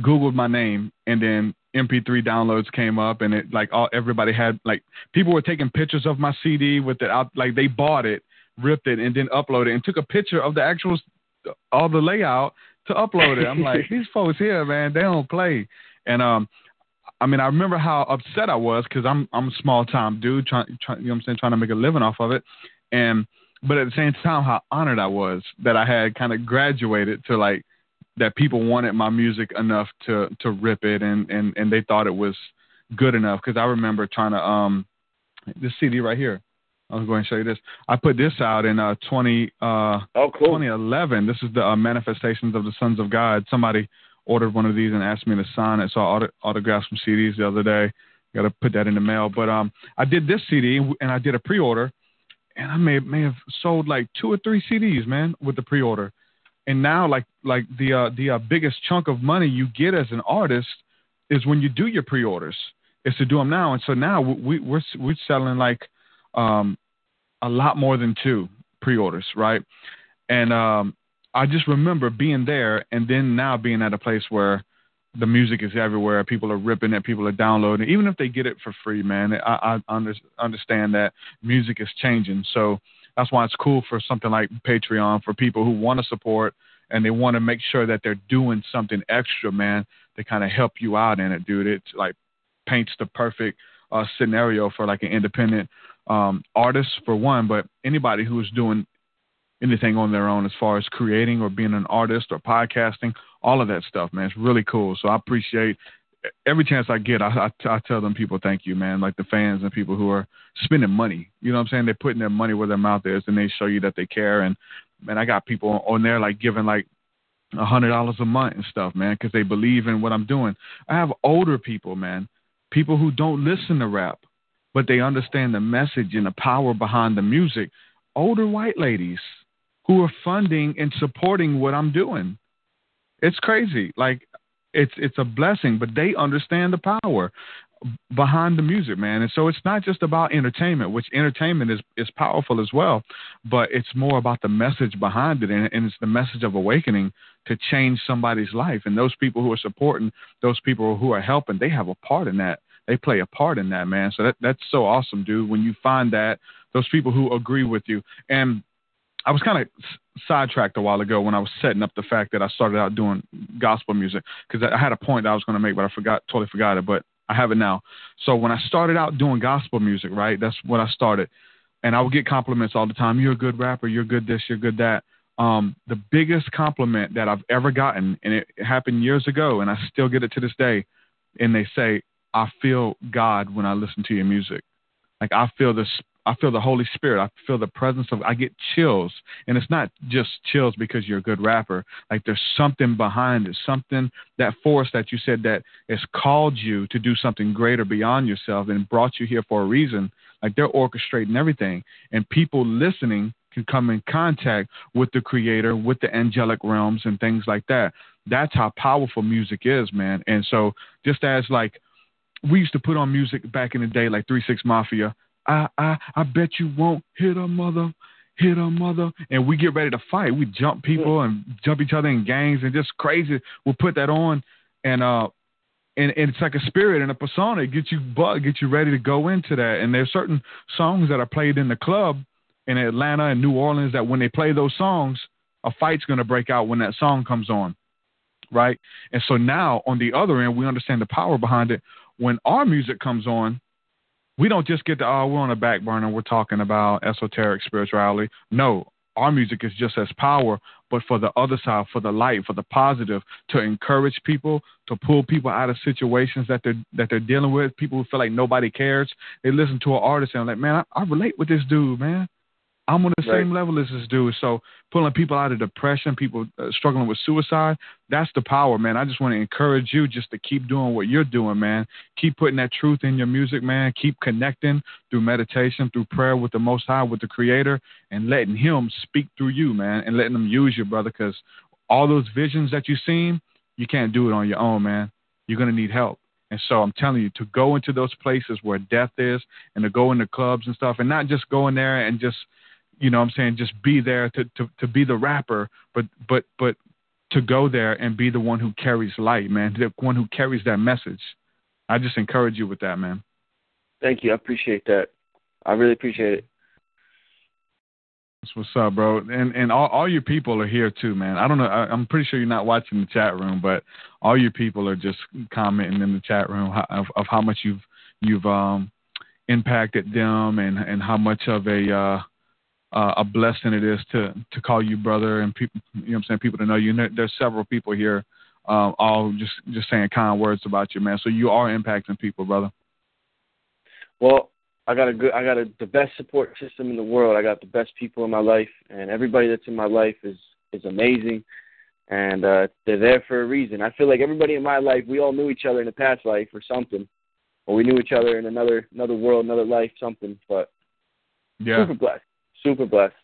[SPEAKER 2] Googled my name, and then MP3 downloads came up, and it like all everybody had like people were taking pictures of my CD with it out, like they bought it, ripped it, and then uploaded it, and took a picture of the actual all the layout to upload it. I'm like, these folks here, man, they don't play. And um, I mean, I remember how upset I was because I'm I'm a small time dude, trying, try, you know what I'm saying, trying to make a living off of it, and but at the same time, how honored I was that I had kind of graduated to like that people wanted my music enough to to rip it, and and and they thought it was good enough because I remember trying to um this CD right here. I was going to show you this. I put this out in uh 20 uh
[SPEAKER 3] Oh, cool.
[SPEAKER 2] 2011. This is the uh, Manifestations of the Sons of God. Somebody ordered one of these and asked me to sign it, so I auto- CDs the other day. Got to put that in the mail. But um, I did this CD and I did a pre-order, and I may may have sold like two or three CDs, man, with the pre-order. And now, like like the uh, the uh, biggest chunk of money you get as an artist is when you do your pre-orders. Is to do them now, and so now we we're we're selling like um, a lot more than two pre-orders, right? And um, I just remember being there, and then now being at a place where the music is everywhere. People are ripping it. People are downloading. Even if they get it for free, man, I, I under, understand that music is changing. So that's why it's cool for something like Patreon for people who want to support and they want to make sure that they're doing something extra, man, to kind of help you out in it, dude. It like paints the perfect uh, scenario for like an independent um, artist for one, but anybody who's doing anything on their own as far as creating or being an artist or podcasting, all of that stuff, man. It's really cool. So I appreciate every chance I get. I, I, I tell them people thank you, man. Like the fans and people who are spending money. You know what I'm saying? They're putting their money where their mouth is, and they show you that they care. And man, I got people on there like giving like a hundred dollars a month and stuff, man, because they believe in what I'm doing. I have older people, man, people who don't listen to rap, but they understand the message and the power behind the music. Older white ladies who are funding and supporting what I'm doing. It's crazy. Like it's it's a blessing, but they understand the power behind the music, man. And so it's not just about entertainment, which entertainment is is powerful as well, but it's more about the message behind it, and, and it's the message of awakening to change somebody's life. And those people who are supporting, those people who are helping, they have a part in that. They play a part in that, man. So that that's so awesome, dude. When you find that those people who agree with you, and I was kind of sidetracked a while ago when I was setting up the fact that I started out doing gospel music because I had a point I was going to make, but I forgot, totally forgot it. But I have it now. So when I started out doing gospel music, right, that's what I started, and I would get compliments all the time. You're a good rapper. You're good this. You're good that. Um, the biggest compliment that I've ever gotten, and it happened years ago, and I still get it to this day, and they say, "I feel God when I listen to your music." Like I feel this I feel the Holy Spirit. I feel the presence of. I get chills, and it's not just chills because you're a good rapper. Like there's something behind it, something that force that you said that has called you to do something greater beyond yourself and brought you here for a reason. Like they're orchestrating everything, and people listening can come in contact with the Creator, with the angelic realms, and things like that. That's how powerful music is, man. And so, just as like we used to put on music back in the day, like Three Six Mafia. I, I, I bet you won't hit a mother, hit a mother. And we get ready to fight. We jump people and jump each other in gangs and just crazy. We'll put that on and, uh, and, and it's like a spirit and a persona. It gets you bug, get you ready to go into that. And there's certain songs that are played in the club in Atlanta and New Orleans that when they play those songs, a fight's going to break out when that song comes on. Right. And so now on the other end, we understand the power behind it. When our music comes on, we don't just get to oh we're on a back burner we're talking about esoteric spirituality no our music is just as power but for the other side, for the light, for the positive, to encourage people, to pull people out of situations that they're that they're dealing with. People who feel like nobody cares. They listen to an artist and I'm like, man, I, I relate with this dude, man. I'm on the
[SPEAKER 3] Right.
[SPEAKER 2] same level as this dude. So pulling people out of depression, people uh, struggling with suicide, that's the power, man. I just want to encourage you just to keep doing what you're doing, man. Keep putting that truth in your music, man. Keep connecting through meditation, through prayer with the Most High, with the Creator, and letting Him speak through you, man, and letting Him use you, brother. Because all those visions that you've seen, you can't do it on your own, man. You're gonna need help. And so I'm telling you to go into those places where death is, and to go into clubs and stuff, and not just go in there and just you know what I'm saying just be there to, to, to be the rapper, but but but to go there and be the one who carries light, man, the one who carries that message. I just encourage you with that, man.
[SPEAKER 3] Thank you. I appreciate that. I really appreciate it.
[SPEAKER 2] That's what's up, bro. And and all, all your people are here too, man. I don't know. I, I'm pretty sure you're not watching the chat room, but all your people are just commenting in the chat room how, of, of how much you've you've um impacted them and and how much of a uh uh, a blessing it is to to call you brother and people you know what I'm saying people to know you. And there, there's several people here, um, all just just saying kind words about you, man. So you are impacting people, brother.
[SPEAKER 3] Well, I got a good, I got a, the best support system in the world. I got the best people in my life, and everybody that's in my life is is amazing, and uh, they're there for a reason. I feel like everybody in my life, we all knew each other in a past life or something, or we knew each other in another another world, another life, something. But
[SPEAKER 2] Yeah.
[SPEAKER 3] super blessed, super blessed.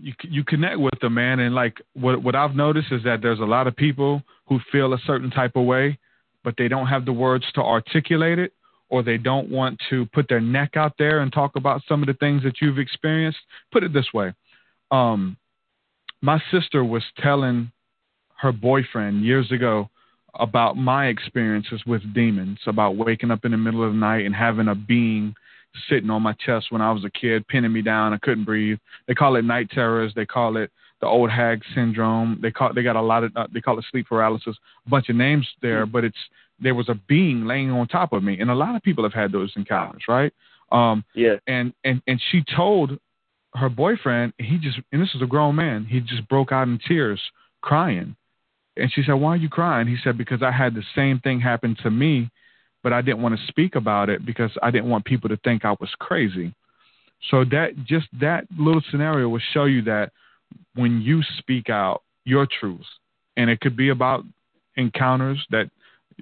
[SPEAKER 2] you you connect with them, man. And like what what I've noticed is that there's a lot of people who feel a certain type of way, but they don't have the words to articulate it, or they don't want to put their neck out there and talk about some of the things that you've experienced. Put it this way, um, my sister was telling her boyfriend years ago about my experiences with demons, about waking up in the middle of the night and having a being sitting on my chest when I was a kid, pinning me down. I couldn't breathe. They call it night terrors. They call it the old hag syndrome. They call they got a lot of uh, they call it sleep paralysis. A bunch of names there, but it's there was a being laying on top of me, and a lot of people have had those encounters, right? Um,
[SPEAKER 3] Yeah,
[SPEAKER 2] and and and she told her boyfriend he just and this is a grown man he just broke out in tears crying and she said why are you crying he said because i had the same thing happen to me but i didn't want to speak about it because i didn't want people to think i was crazy so that just that little scenario will show you that when you speak out your truths and it could be about encounters that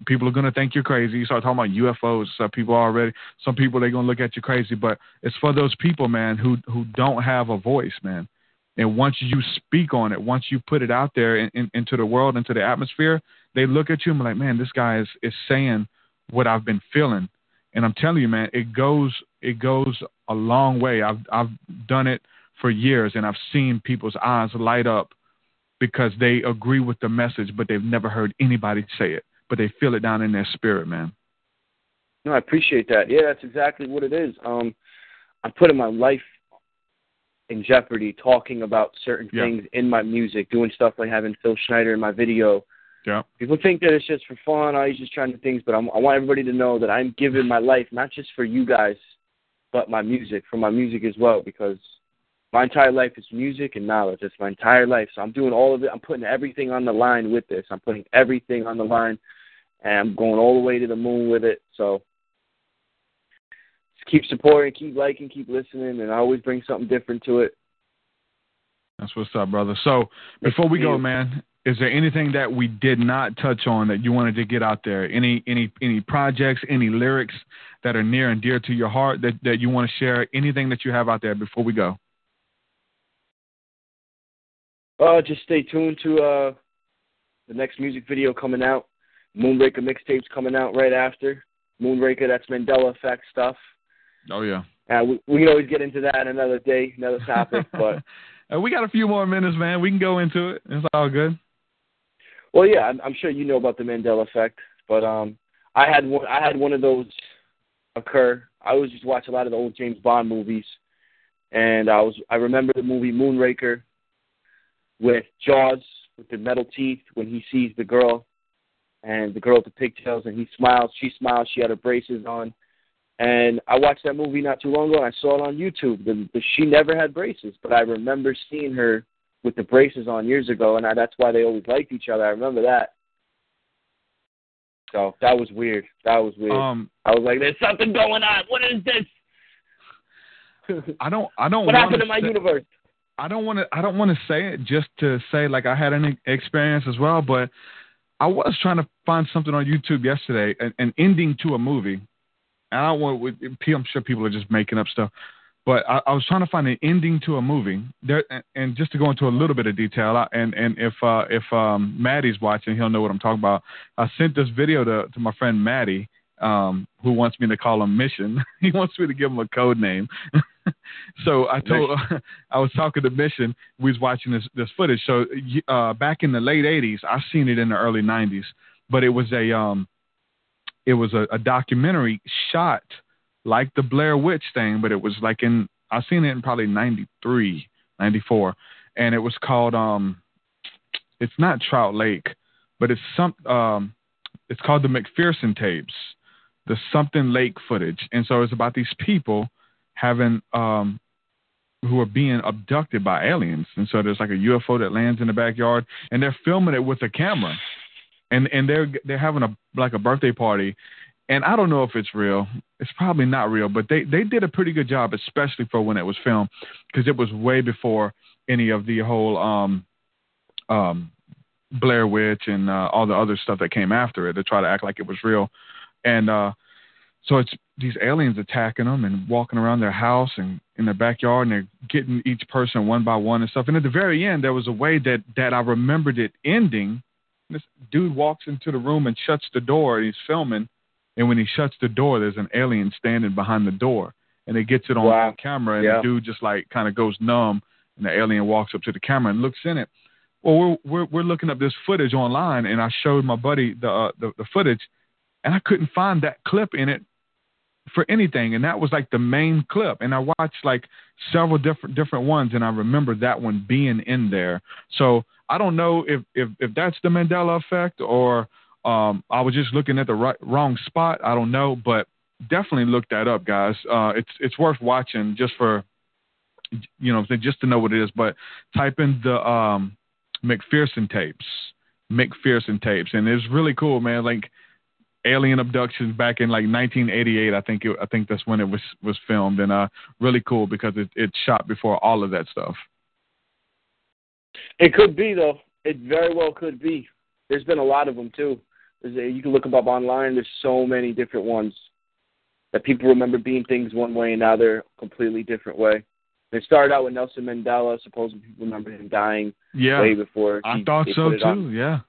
[SPEAKER 2] people are going to think you're crazy you start talking about ufos so people already some people they're gonna look at you crazy, but it's for those people, man, who who don't have a voice, man. And once you speak on it, once you put it out there in, in, into the world, into the atmosphere, they look at you and be like, man, this guy is is saying what I've been feeling. And I'm telling you, man, it goes it goes a long way. I've I've done it for years, and I've seen people's eyes light up because they agree with the message, but they've never heard anybody say it, but they feel it down in their spirit, man.
[SPEAKER 3] no, I appreciate that. Yeah, that's exactly what it is. Um, I'm putting my life in jeopardy talking about certain
[SPEAKER 2] Yeah.
[SPEAKER 3] things in my music, doing stuff like having Phil Schneider in my video.
[SPEAKER 2] Yeah.
[SPEAKER 3] People think that it's just for fun. Oh, he's just trying to things, but I'm, I want everybody to know that I'm giving my life not just for you guys, but my music, for my music as well, because my entire life is music and knowledge. It's my entire life. So I'm doing all of it. I'm putting everything on the line with this. I'm putting everything on the line, and I'm going all the way to the moon with it. So just keep supporting, keep liking, keep listening, and I always bring something different to it.
[SPEAKER 2] That's what's up, brother. So before we go, man, is there anything that we did not touch on that you wanted to get out there? Any any any projects, any lyrics that are near and dear to your heart that, that you want to share? Anything that you have out there before we go?
[SPEAKER 3] Uh, just stay tuned to uh, the next music video coming out. Moonraker mixtapes coming out right after. Moonraker, that's Mandela Effect stuff.
[SPEAKER 2] Oh yeah.
[SPEAKER 3] Uh, we, we can always get into that another day, another topic. but
[SPEAKER 2] Uh, we got a few more minutes, man. We can go into it. It's all good.
[SPEAKER 3] Well, yeah, I'm, I'm sure you know about the Mandela Effect. But um, I had one. I had one of those occur. I always just watch a lot of the old James Bond movies, and I was I remember the movie Moonraker with Jaws with the metal teeth when he sees the girl and the girl with the pigtails and he smiles, she smiles, she had her braces on. And I watched that movie not too long ago and I saw it on YouTube. The, the, she never had braces, but I remember seeing her with the braces on years ago, and I, that's why they always liked each other. I remember that. So that was weird. That was weird.
[SPEAKER 2] Um,
[SPEAKER 3] I was like, "There's something going on. What is this?
[SPEAKER 2] I don't. I don't.
[SPEAKER 3] what happened to my
[SPEAKER 2] say-
[SPEAKER 3] universe?"
[SPEAKER 2] I don't want to. I don't want to say it just to say like I had an experience as well, but I was trying to find something on YouTube yesterday, an, an ending to a movie. And I don't want. I'm sure people are just making up stuff, but I, I was trying to find an ending to a movie. There, and- just to go into a little bit of detail, I, and and if uh, if um, Maddie's watching, he'll know what I'm talking about. I sent this video to to my friend Maddie, um, who wants me to call him Mission. he wants me to give him a code name. so I told, I was talking to Mission. We was watching this this footage. So uh, back in the late '80s, I've seen it in the early '90s, but it was a um, it was a, a documentary shot like the Blair Witch thing, but it was like in I seen it in probably '93, '94, and it was called um, it's not Trout Lake, but it's some um, it's called the McPherson tapes, the something lake footage, and so it's about these people having um who are being abducted by aliens. And so there's like a UFO that lands in the backyard and they're filming it with a camera. And and they're they're having a like a birthday party and I don't know if it's real it's probably not real but they they did a pretty good job especially for when it was filmed because it was way before any of the whole um um Blair Witch and uh, all the other stuff that came after it to try to act like it was real and uh so it's these aliens attacking them and walking around their house and in their backyard and they're getting each person one by one and stuff. And at the very end, there was a way that that I remembered it ending. This dude walks into the room and shuts the door. And he's filming, and when he shuts the door, there's an alien standing behind the door, and it gets it on
[SPEAKER 3] Wow.
[SPEAKER 2] camera. And
[SPEAKER 3] Yeah.
[SPEAKER 2] the dude just like kind of goes numb, and the alien walks up to the camera and looks in it. Well, we're we're, we're looking up this footage online, and I showed my buddy the, uh, the the footage, and I couldn't find that clip in it for anything and that was like the main clip and i watched like several different different ones and i remember that one being in there so i don't know if if, if that's the Mandela effect or um i was just looking at the right wrong spot i don't know but definitely look that up guys uh it's it's worth watching just for you know just to know what it is but type in the um McPherson tapes McPherson tapes and it's really cool man like alien abductions back in like 1988. I think it, I think that's when it was was filmed, and uh, really cool because it it shot before all of that stuff.
[SPEAKER 3] It could be though. It very well could be. There's been a lot of them too. You can look them up online. There's so many different ones that people remember being things one way and now they're a completely different way. It started out with Nelson Mandela. Supposedly people remember him dying
[SPEAKER 2] Yeah,
[SPEAKER 3] way before.
[SPEAKER 2] I
[SPEAKER 3] he-
[SPEAKER 2] thought
[SPEAKER 3] they
[SPEAKER 2] so too.
[SPEAKER 3] on.
[SPEAKER 2] Yeah,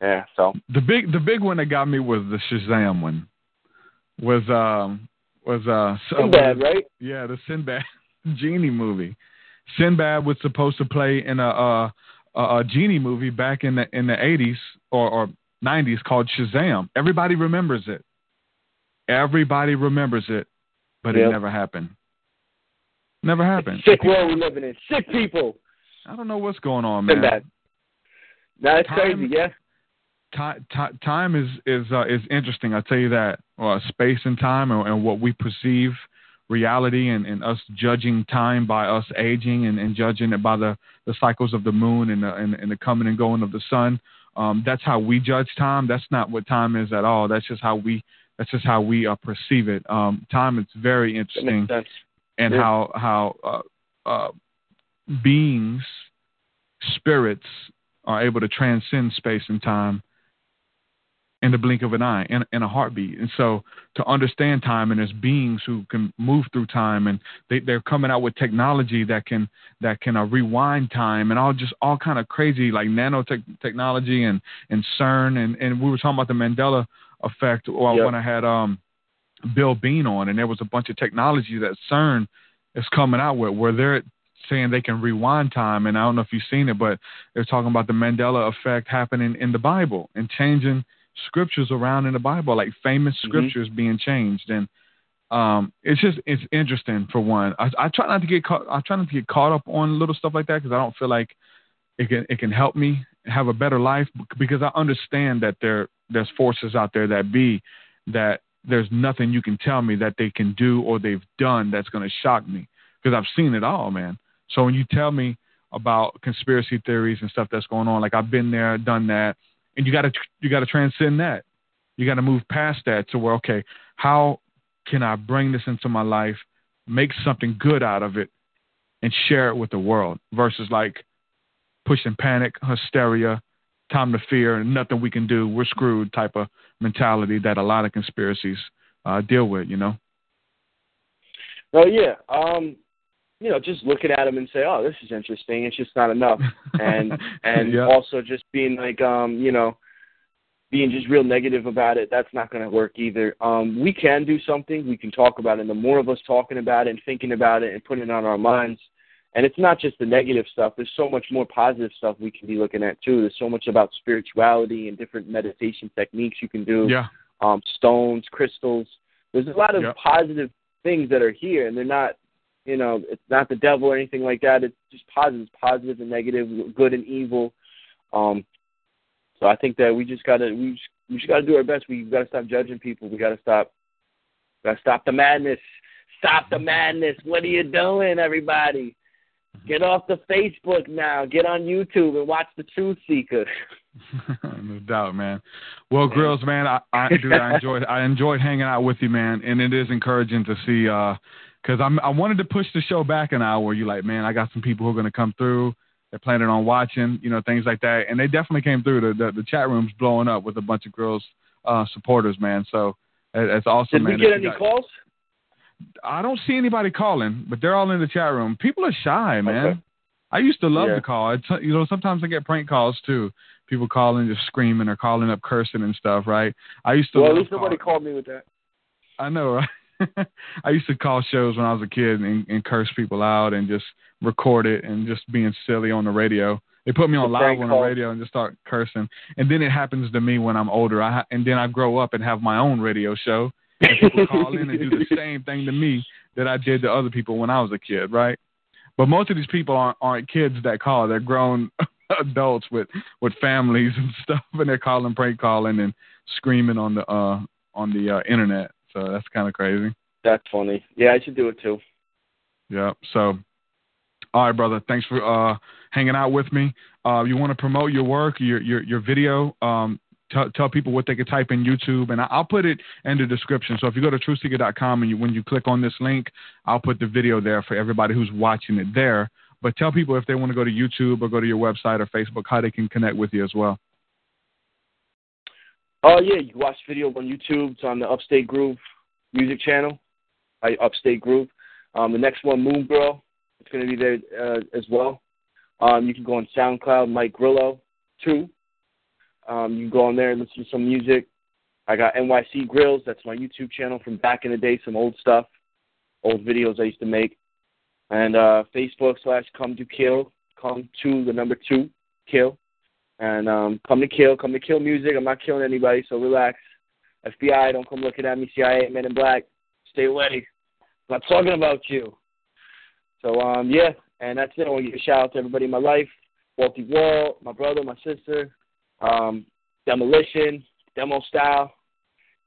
[SPEAKER 3] Yeah. So
[SPEAKER 2] the big the big one that got me was the Shazam one. Was um was uh so-
[SPEAKER 3] Sinbad, right?
[SPEAKER 2] Yeah, the Sinbad genie movie. Sinbad was supposed to play in a uh, a, a genie movie back in the in the eighties or, or nineties called Shazam. Everybody remembers it. Everybody remembers it, but it never happened. Never happened.
[SPEAKER 3] Sick world we're living in. Sick people.
[SPEAKER 2] I don't know what's going on, man.
[SPEAKER 3] Now
[SPEAKER 2] Time-
[SPEAKER 3] crazy, yeah.
[SPEAKER 2] Ti- ti- time is is uh, is interesting. I tell you that. Uh, space and time, and, and what we perceive reality, and, and us judging time by us aging, and, and judging it by the, the cycles of the moon and the, and, and the coming and going of the sun. Um, that's how we judge time. That's not what time is at all. That's just how we that's just how we uh, perceive it. Um, time is very interesting and
[SPEAKER 3] Yeah.
[SPEAKER 2] how how uh, uh, beings, spirits, are able to transcend space and time in the blink of an eye, in, in a heartbeat. And so, to understand time, and as beings who can move through time, and they, they're coming out with technology that can that can uh, rewind time, and all just all kind of crazy like nanotechnology and and CERN, and and we were talking about the Mandela effect or
[SPEAKER 3] Yep.
[SPEAKER 2] when I had um Bill Bean on, and there was a bunch of technology that CERN is coming out with, where they're saying they can rewind time. And I don't know if you've seen it, but they're talking about the Mandela effect happening in the Bible and changing scriptures around in the Bible, like famous
[SPEAKER 3] Mhm.
[SPEAKER 2] scriptures being changed. And um, it's just it's interesting for one. I, I try not to get caught. I try not to get caught up on little stuff like that because I don't feel like it can it can help me have a better life because I understand that there there's forces out there that be that there's nothing you can tell me that they can do or they've done that's going to shock me because I've seen it all, man. So when you tell me about conspiracy theories and stuff that's going on. Like I've been there, done that, and you got to you got to transcend that. You got to move past that to where okay, how can I bring this into my life, make something good out of it, and share it with the world versus like pushing panic, hysteria, time to fear, and nothing we can do, we're screwed type of mentality that a lot of conspiracies uh, deal with. You know.
[SPEAKER 3] Oh yeah. Um, you know, just looking at them and say, "Oh, this is interesting." It's just not enough, and and
[SPEAKER 2] Yeah.
[SPEAKER 3] also just being like, um, you know, being just real negative about it. That's not going to work either. Um, we can do something. We can talk about it. And the more of us talking about it and thinking about it and putting it on our minds, and it's not just the negative stuff. There's so much more positive stuff we can be looking at too. There's so much about spirituality and different meditation techniques you can do.
[SPEAKER 2] Yeah.
[SPEAKER 3] um, stones, crystals. There's a lot of
[SPEAKER 2] Yep.
[SPEAKER 3] positive things that are here, and they're not, you know, it's not the devil or anything like that. It's just positive, positive and negative, good and evil. Um, so I think that we just gotta we just, we just gotta do our best. We gotta stop judging people. We gotta stop, gotta stop the madness. Stop the madness. What are you doing, everybody? Get off the Facebook now. Get on YouTube and watch the Truth Seeker.
[SPEAKER 2] no doubt, man. Well, Grills, man, I, I dude, I enjoyed I enjoyed hanging out with you, man, and it is encouraging to see uh 'cause I'm I wanted to push the show back an hour. You're like, man, I got some people who are gonna come through. They're planning on watching, you know, things like that, and they definitely came through. The the, the chat room's blowing up with a bunch of girls uh, supporters, man. So that's awesome,
[SPEAKER 3] Did we get any
[SPEAKER 2] got-
[SPEAKER 3] calls?
[SPEAKER 2] I don't see anybody calling, but they're all in the chat room. People are shy, man.
[SPEAKER 3] Okay.
[SPEAKER 2] I used to love
[SPEAKER 3] Yeah.
[SPEAKER 2] to call. It's, you know, sometimes I get prank calls too. People calling, just screaming or calling up, cursing and stuff. Right? I used to.
[SPEAKER 3] Well, at least nobody
[SPEAKER 2] calling.
[SPEAKER 3] called me with that.
[SPEAKER 2] I know, right? I used to call shows when I was a kid and, and curse people out and just record it and just being silly on the radio. They put me on live on the radio and just start cursing. And then it happens to me when I'm older. I ha- and then I grow up and have my own radio show. And people call in and do the same thing to me that I did to other people when I was a kid, right? But most of these people aren't aren't kids that call. They're grown adults with with families and stuff, and they're calling, prank calling, and screaming on the uh on the uh, internet. So that's kind of crazy.
[SPEAKER 3] That's funny. Yeah, I should do it too.
[SPEAKER 2] Yeah. So, all right, brother. Thanks for uh, hanging out with me. Uh, you want to promote your work, your your your video? Um, tell tell people what they can type in YouTube, and I- I'll put it in the description. So if you go to truthseekah.com and you, when you click on this link, I'll put the video there for everybody who's watching it there. But tell people if they want to go to YouTube or go to your website or Facebook, how they can connect with you as well.
[SPEAKER 3] Oh yeah, you watch video on YouTube. It's on the Upstate Groove music channel. I Upstate Groove. Um, the next one, Moon Girl, it's going to be there uh, as well. Um, you can go on SoundCloud, Mike Grillo, too. Um, you can go on there and listen to some music. I got NYC Grills. That's my YouTube channel from back in the day, some old stuff, old videos I used to make. And uh, Facebook slash Come to Kill, Come to the number two, Kill. And um, come to kill, come to kill music. I'm not killing anybody, so relax. FBI, don't come looking at me. CIA, Men in Black, stay away. I'm not talking about you. So um, yeah, and that's it. I want to give a shout out to everybody in my life: Walty Wall, my brother, my sister, um, Demolition, Demo Style,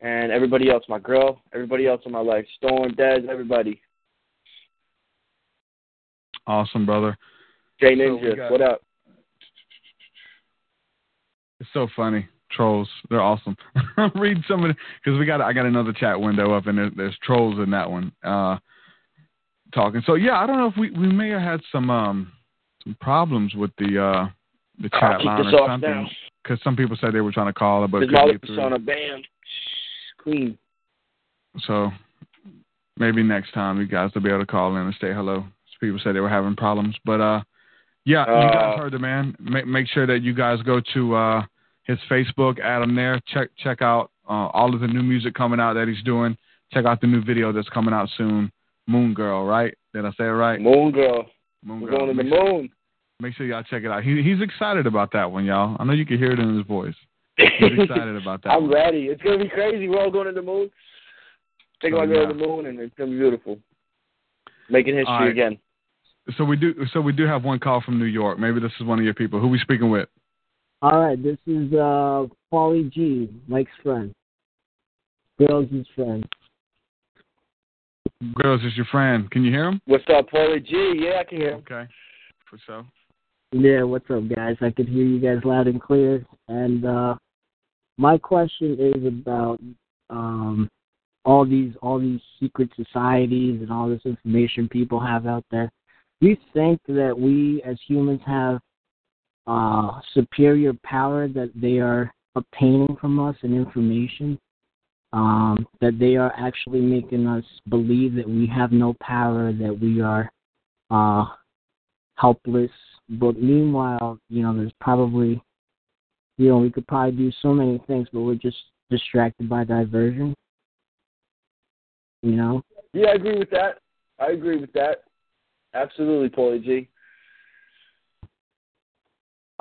[SPEAKER 3] and everybody else. My girl, everybody else in my life: Storm, Dez, everybody.
[SPEAKER 2] Awesome, brother.
[SPEAKER 3] Jay
[SPEAKER 2] So
[SPEAKER 3] Ninja,
[SPEAKER 2] got-
[SPEAKER 3] what up?
[SPEAKER 2] It's so funny. Trolls, they're awesome. Read some of the because we got I got another chat window up and there, there's trolls in that one. Uh, talking. So yeah, I don't know if we we may have had some um some problems with the uh the
[SPEAKER 3] I'll
[SPEAKER 2] chat line or something because some people said they were trying to call it but
[SPEAKER 3] my persona. Bam, clean.
[SPEAKER 2] So maybe next time you guys will be able to call in and say hello. People said they were having problems, but uh, yeah, you guys
[SPEAKER 3] Uh,
[SPEAKER 2] heard the man. Make make sure that you guys go to uh his Facebook, add him there. Check check out uh, all of the new music coming out that he's doing. Check out the new video that's coming out soon. Moon Girl, right? Did I say it right?
[SPEAKER 3] Moon Girl.
[SPEAKER 2] Moon
[SPEAKER 3] We're
[SPEAKER 2] Girl.
[SPEAKER 3] going to the
[SPEAKER 2] sure-
[SPEAKER 3] moon.
[SPEAKER 2] Make sure y'all check it out. He, he's excited about that one, y'all. I know you can hear it in his voice. He's excited about that.
[SPEAKER 3] I'm
[SPEAKER 2] one.
[SPEAKER 3] ready. It's gonna be crazy. We're all going to the moon. Think
[SPEAKER 2] Oh,
[SPEAKER 3] about going
[SPEAKER 2] yeah.
[SPEAKER 3] to the moon, and it's gonna be beautiful. Making history
[SPEAKER 2] right.
[SPEAKER 3] again.
[SPEAKER 2] So we do. So we do have one call from New York. Maybe this is one of your people. Who we speaking with?
[SPEAKER 1] All right, this is uh Paulie G, Mike's friend. Grills' is friend.
[SPEAKER 2] Grills, is your friend. Can you hear him?
[SPEAKER 3] What's up, Paulie G? Yeah, I can hear him.
[SPEAKER 2] Okay, for sure.
[SPEAKER 1] Yeah, what's up, guys? I can hear you guys loud and clear. And uh, my question is about um, all these all these secret societies and all this information people have out there. Do you think that we as humans have uh, superior power that they are obtaining from us and information? Um, that they are actually making us believe that we have no power, that we are uh, helpless. But meanwhile, you know, there's probably, you know, we could probably do so many things, but we're just distracted by diversion. You know?
[SPEAKER 3] Yeah, I agree with that. I agree with that. Absolutely, Paulie G.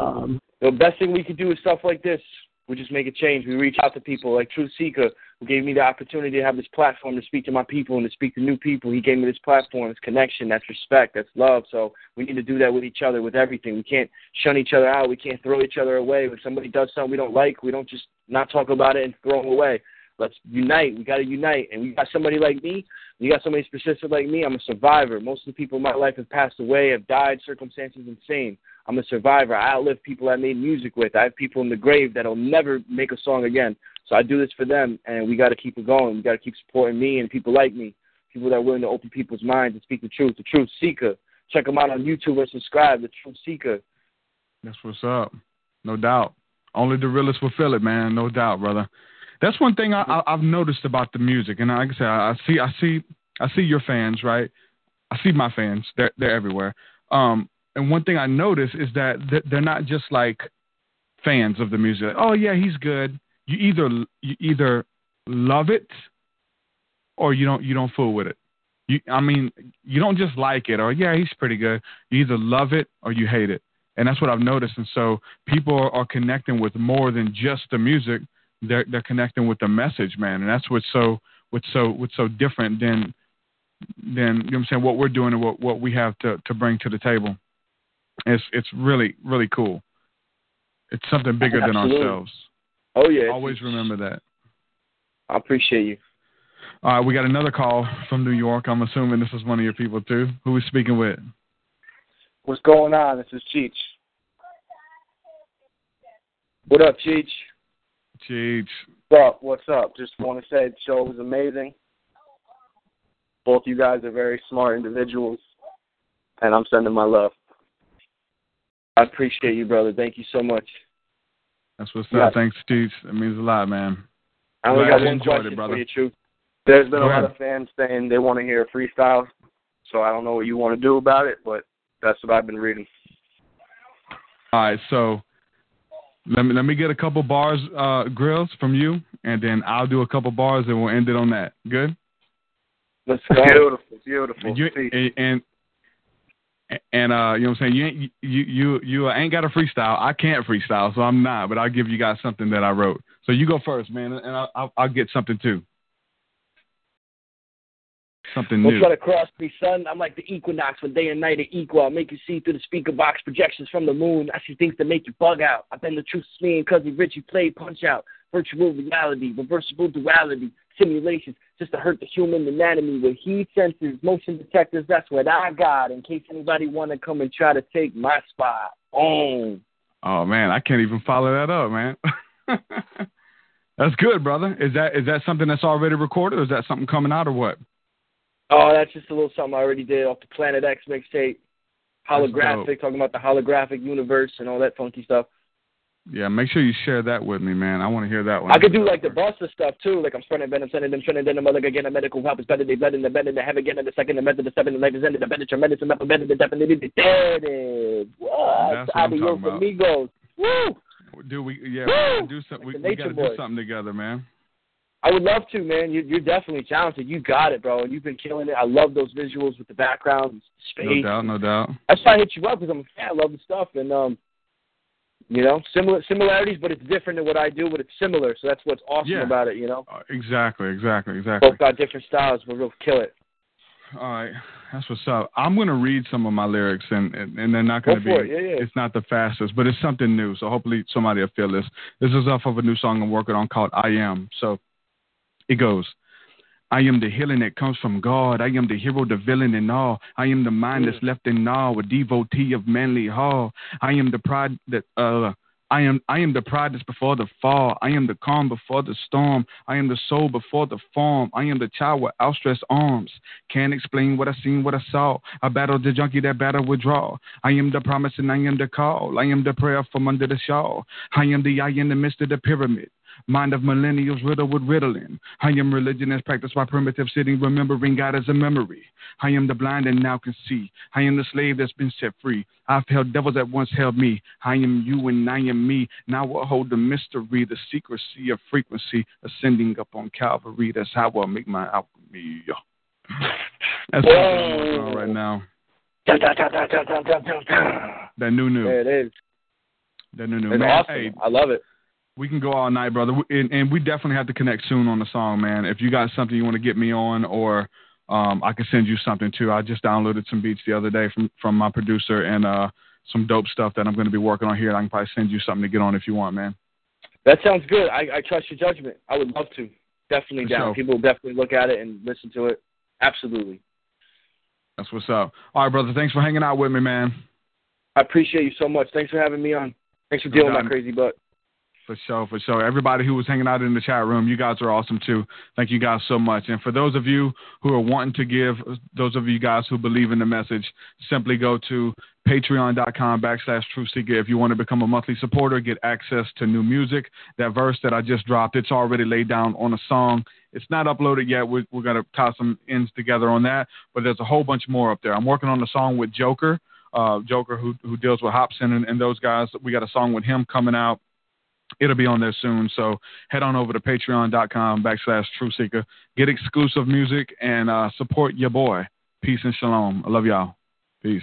[SPEAKER 1] Um,
[SPEAKER 3] The best thing we could do is stuff like this. We just make a change. We reach out to people like TruthSeekah, who gave me the opportunity to have this platform to speak to my people and to speak to new people. He gave me this platform, this connection, that's respect, that's love. So we need to do that with each other, with everything. We can't shun each other out. We can't throw each other away. When somebody does something we don't like, we don't just not talk about it and throw them away. Let's unite. We got to unite. And we got somebody like me. You got somebody specific like me. I'm a survivor. Most of the people in my life have passed away, have died, circumstances insane. I'm a survivor. I outlive people I made music with. I have people in the grave that'll never make a song again. So I do this for them, and we got to keep it going. We got to keep supporting me and people like me, people that are willing to open people's minds and speak the truth. The Truth Seeker. Check them out on YouTube and subscribe. The TruthSeekah.
[SPEAKER 2] That's what's up. No doubt. Only the realest will feel it, man. No doubt, brother. That's one thing I, I, I've noticed about the music, and like I said, I see, I see, I see your fans, right? I see my fans. They're they're everywhere. Um, and one thing I notice is that th- they're not just like fans of the music. Like, oh yeah, he's good. You either you either love it or you don't you don't fool with it. You, I mean, you don't just like it or yeah, he's pretty good. You either love it or you hate it, and that's what I've noticed. And so people are, are connecting with more than just the music. They're they're connecting with the message, man, and that's what's so what's so what's so different than than you know what I'm saying what we're doing and what what we have to to bring to the table. It's it's really really cool. It's something bigger than ourselves.
[SPEAKER 3] Oh yeah.
[SPEAKER 2] Always remember that.
[SPEAKER 3] I appreciate you.
[SPEAKER 2] All right, we got another call from New York. I'm assuming this is one of your people too. Who is speaking with?
[SPEAKER 4] What's going on? This is Cheech.
[SPEAKER 3] What up, Cheech?
[SPEAKER 2] Cheech.
[SPEAKER 4] What's up? What's up? Just want to say the show was amazing. Both you guys are very smart individuals, and I'm sending my love.
[SPEAKER 3] I appreciate you, brother. Thank you so much.
[SPEAKER 2] That's what's
[SPEAKER 4] Yeah.
[SPEAKER 2] up. Thanks, Cheech. It means a lot, man.
[SPEAKER 3] I only got one
[SPEAKER 2] enjoyed
[SPEAKER 3] question
[SPEAKER 2] it, brother.
[SPEAKER 3] for you, Truth.
[SPEAKER 4] There's been
[SPEAKER 2] Go
[SPEAKER 4] a lot of fans saying they want to hear a freestyle, so I don't know what you want to do about it, but that's what I've been reading.
[SPEAKER 2] All right, so let me let me get a couple bars, uh, grills from you, and then I'll do a couple bars, and we'll end it on that. Good.
[SPEAKER 3] Let's go.
[SPEAKER 4] Beautiful, beautiful.
[SPEAKER 2] And you and and, and uh, you know what I'm saying. You ain't you you you ain't got a freestyle. I can't freestyle, so I'm not. But I'll give you guys something that I wrote. So you go first, man, and I'll I'll, I'll get something too. Something
[SPEAKER 3] Don't
[SPEAKER 2] new.
[SPEAKER 3] try to cross me, son. I'm like the equinox when day and night are equal. I'll make you see through the speaker box projections from the moon. I see things that make you bug out. I've been the truth to me and Cousin Richie played Punch Out. Virtual reality, reversible duality, simulations, just to hurt the human anatomy with heat sensors, motion detectors. That's what I got. In case anybody want to come and try to take my spot. Oh,
[SPEAKER 2] Oh man, I can't even follow that up, man. that's good, brother. Is that is that something that's already recorded, or is that something coming out, or what?
[SPEAKER 3] oh, that's just a little something I already did off the Planet X mixtape. Holographic, talking about the holographic universe and all that funky stuff.
[SPEAKER 2] Yeah, make sure you share that with me, man. I want to hear that one.
[SPEAKER 3] I could do like the Busta stuff too, like I'm spreading venom, sending them, sending them, mother again, a medical help is better, they better, the better, the heaven again, and the second, the method, the seven, the life is ended, the better, tremendous, and the better, the definitely, the dead is. What?
[SPEAKER 2] That's what I'm talking about.
[SPEAKER 3] amigos. Woo!
[SPEAKER 2] Do we? Yeah,
[SPEAKER 3] Woo!
[SPEAKER 2] we do some, we,
[SPEAKER 3] Like
[SPEAKER 2] we got to do something together, man.
[SPEAKER 3] I would love to, man. You, you're definitely talented. You got it, bro. And you've been killing it. I love those visuals with the background, space.
[SPEAKER 2] No doubt, no doubt.
[SPEAKER 3] That's why I hit you up because I'm a fan. I love the stuff, and um, you know, similar similarities, but it's different than what I do, but it's similar. So that's what's awesome
[SPEAKER 2] Yeah.
[SPEAKER 3] about it. You know,
[SPEAKER 2] Uh, exactly, exactly, exactly.
[SPEAKER 3] both got different styles, but we'll kill it.
[SPEAKER 2] All right, that's what's up. I'm gonna read some of my lyrics, and and, and they're not gonna
[SPEAKER 3] Go
[SPEAKER 2] be.
[SPEAKER 3] it. Yeah, yeah.
[SPEAKER 2] It's not the fastest, but it's something new. So hopefully somebody will feel this. This is off of a new song I'm working on called "I Am." So it goes. I am the healing that comes from God. I am the hero, the villain, and all. I am the mind that's left in awe, a devotee of Manly Hall. I am the pride that uh I am I am the pride that's before the fall. I am the calm before the storm. I am the soul before the form. I am the child with outstretched arms. Can't explain what I seen, what I saw. I battled the junkie that battle withdrawal. I am the promise and I am the call. I am the prayer from under the shawl. I am the eye in the midst of the pyramid. Mind of millennials riddle with riddling. I am religion as practiced by primitive sitting, remembering God as a memory. I am the blind and now can see. I am the slave that's been set free. I've held devils that once held me. I am you and I am me. Now I hold the mystery, the secrecy of frequency ascending up on Calvary. That's how I make my alchemy. That's what's going on right now. That new new.
[SPEAKER 3] There it is.
[SPEAKER 2] That new new. Man,
[SPEAKER 3] awesome.
[SPEAKER 2] Hey,
[SPEAKER 3] I love it
[SPEAKER 2] we can go all night, brother. And, and we definitely have to connect soon on the song, man. If you got something you want to get me on, or um, I can send you something too. I just downloaded some beats the other day from from my producer and uh, some dope stuff that I'm going to be working on here. And I can probably send you something to get on if you want, man.
[SPEAKER 3] That sounds good. I, I trust your judgment. I would love to. Definitely
[SPEAKER 2] For
[SPEAKER 3] down.
[SPEAKER 2] sure.
[SPEAKER 3] People will definitely look at it and listen to it. Absolutely.
[SPEAKER 2] That's what's up. All right, brother. Thanks for hanging out with me, man.
[SPEAKER 3] I appreciate you so much. Thanks for having me on. Thanks for dealing with my crazy butt.
[SPEAKER 2] For sure, for sure. Everybody who was hanging out in the chat room, you guys are awesome too. Thank you guys so much. And for those of you who are wanting to give, those of you guys who believe in the message, simply go to patreon.com backslash truthseekah if you want to become a monthly supporter, get access to new music. That verse that I just dropped, it's already laid down on a song. It's not uploaded yet. We're, we're going to tie some ends together on that, but there's a whole bunch more up there. I'm working on a song with Joker, uh, Joker who, who deals with Hopsin and, and those guys. We got a song with him coming out it'll be on there soon. So head on over to patreon.com backslash truthseekah. Get exclusive music and uh, support your boy. Peace and shalom. I love y'all. Peace.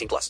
[SPEAKER 5] 18 plus.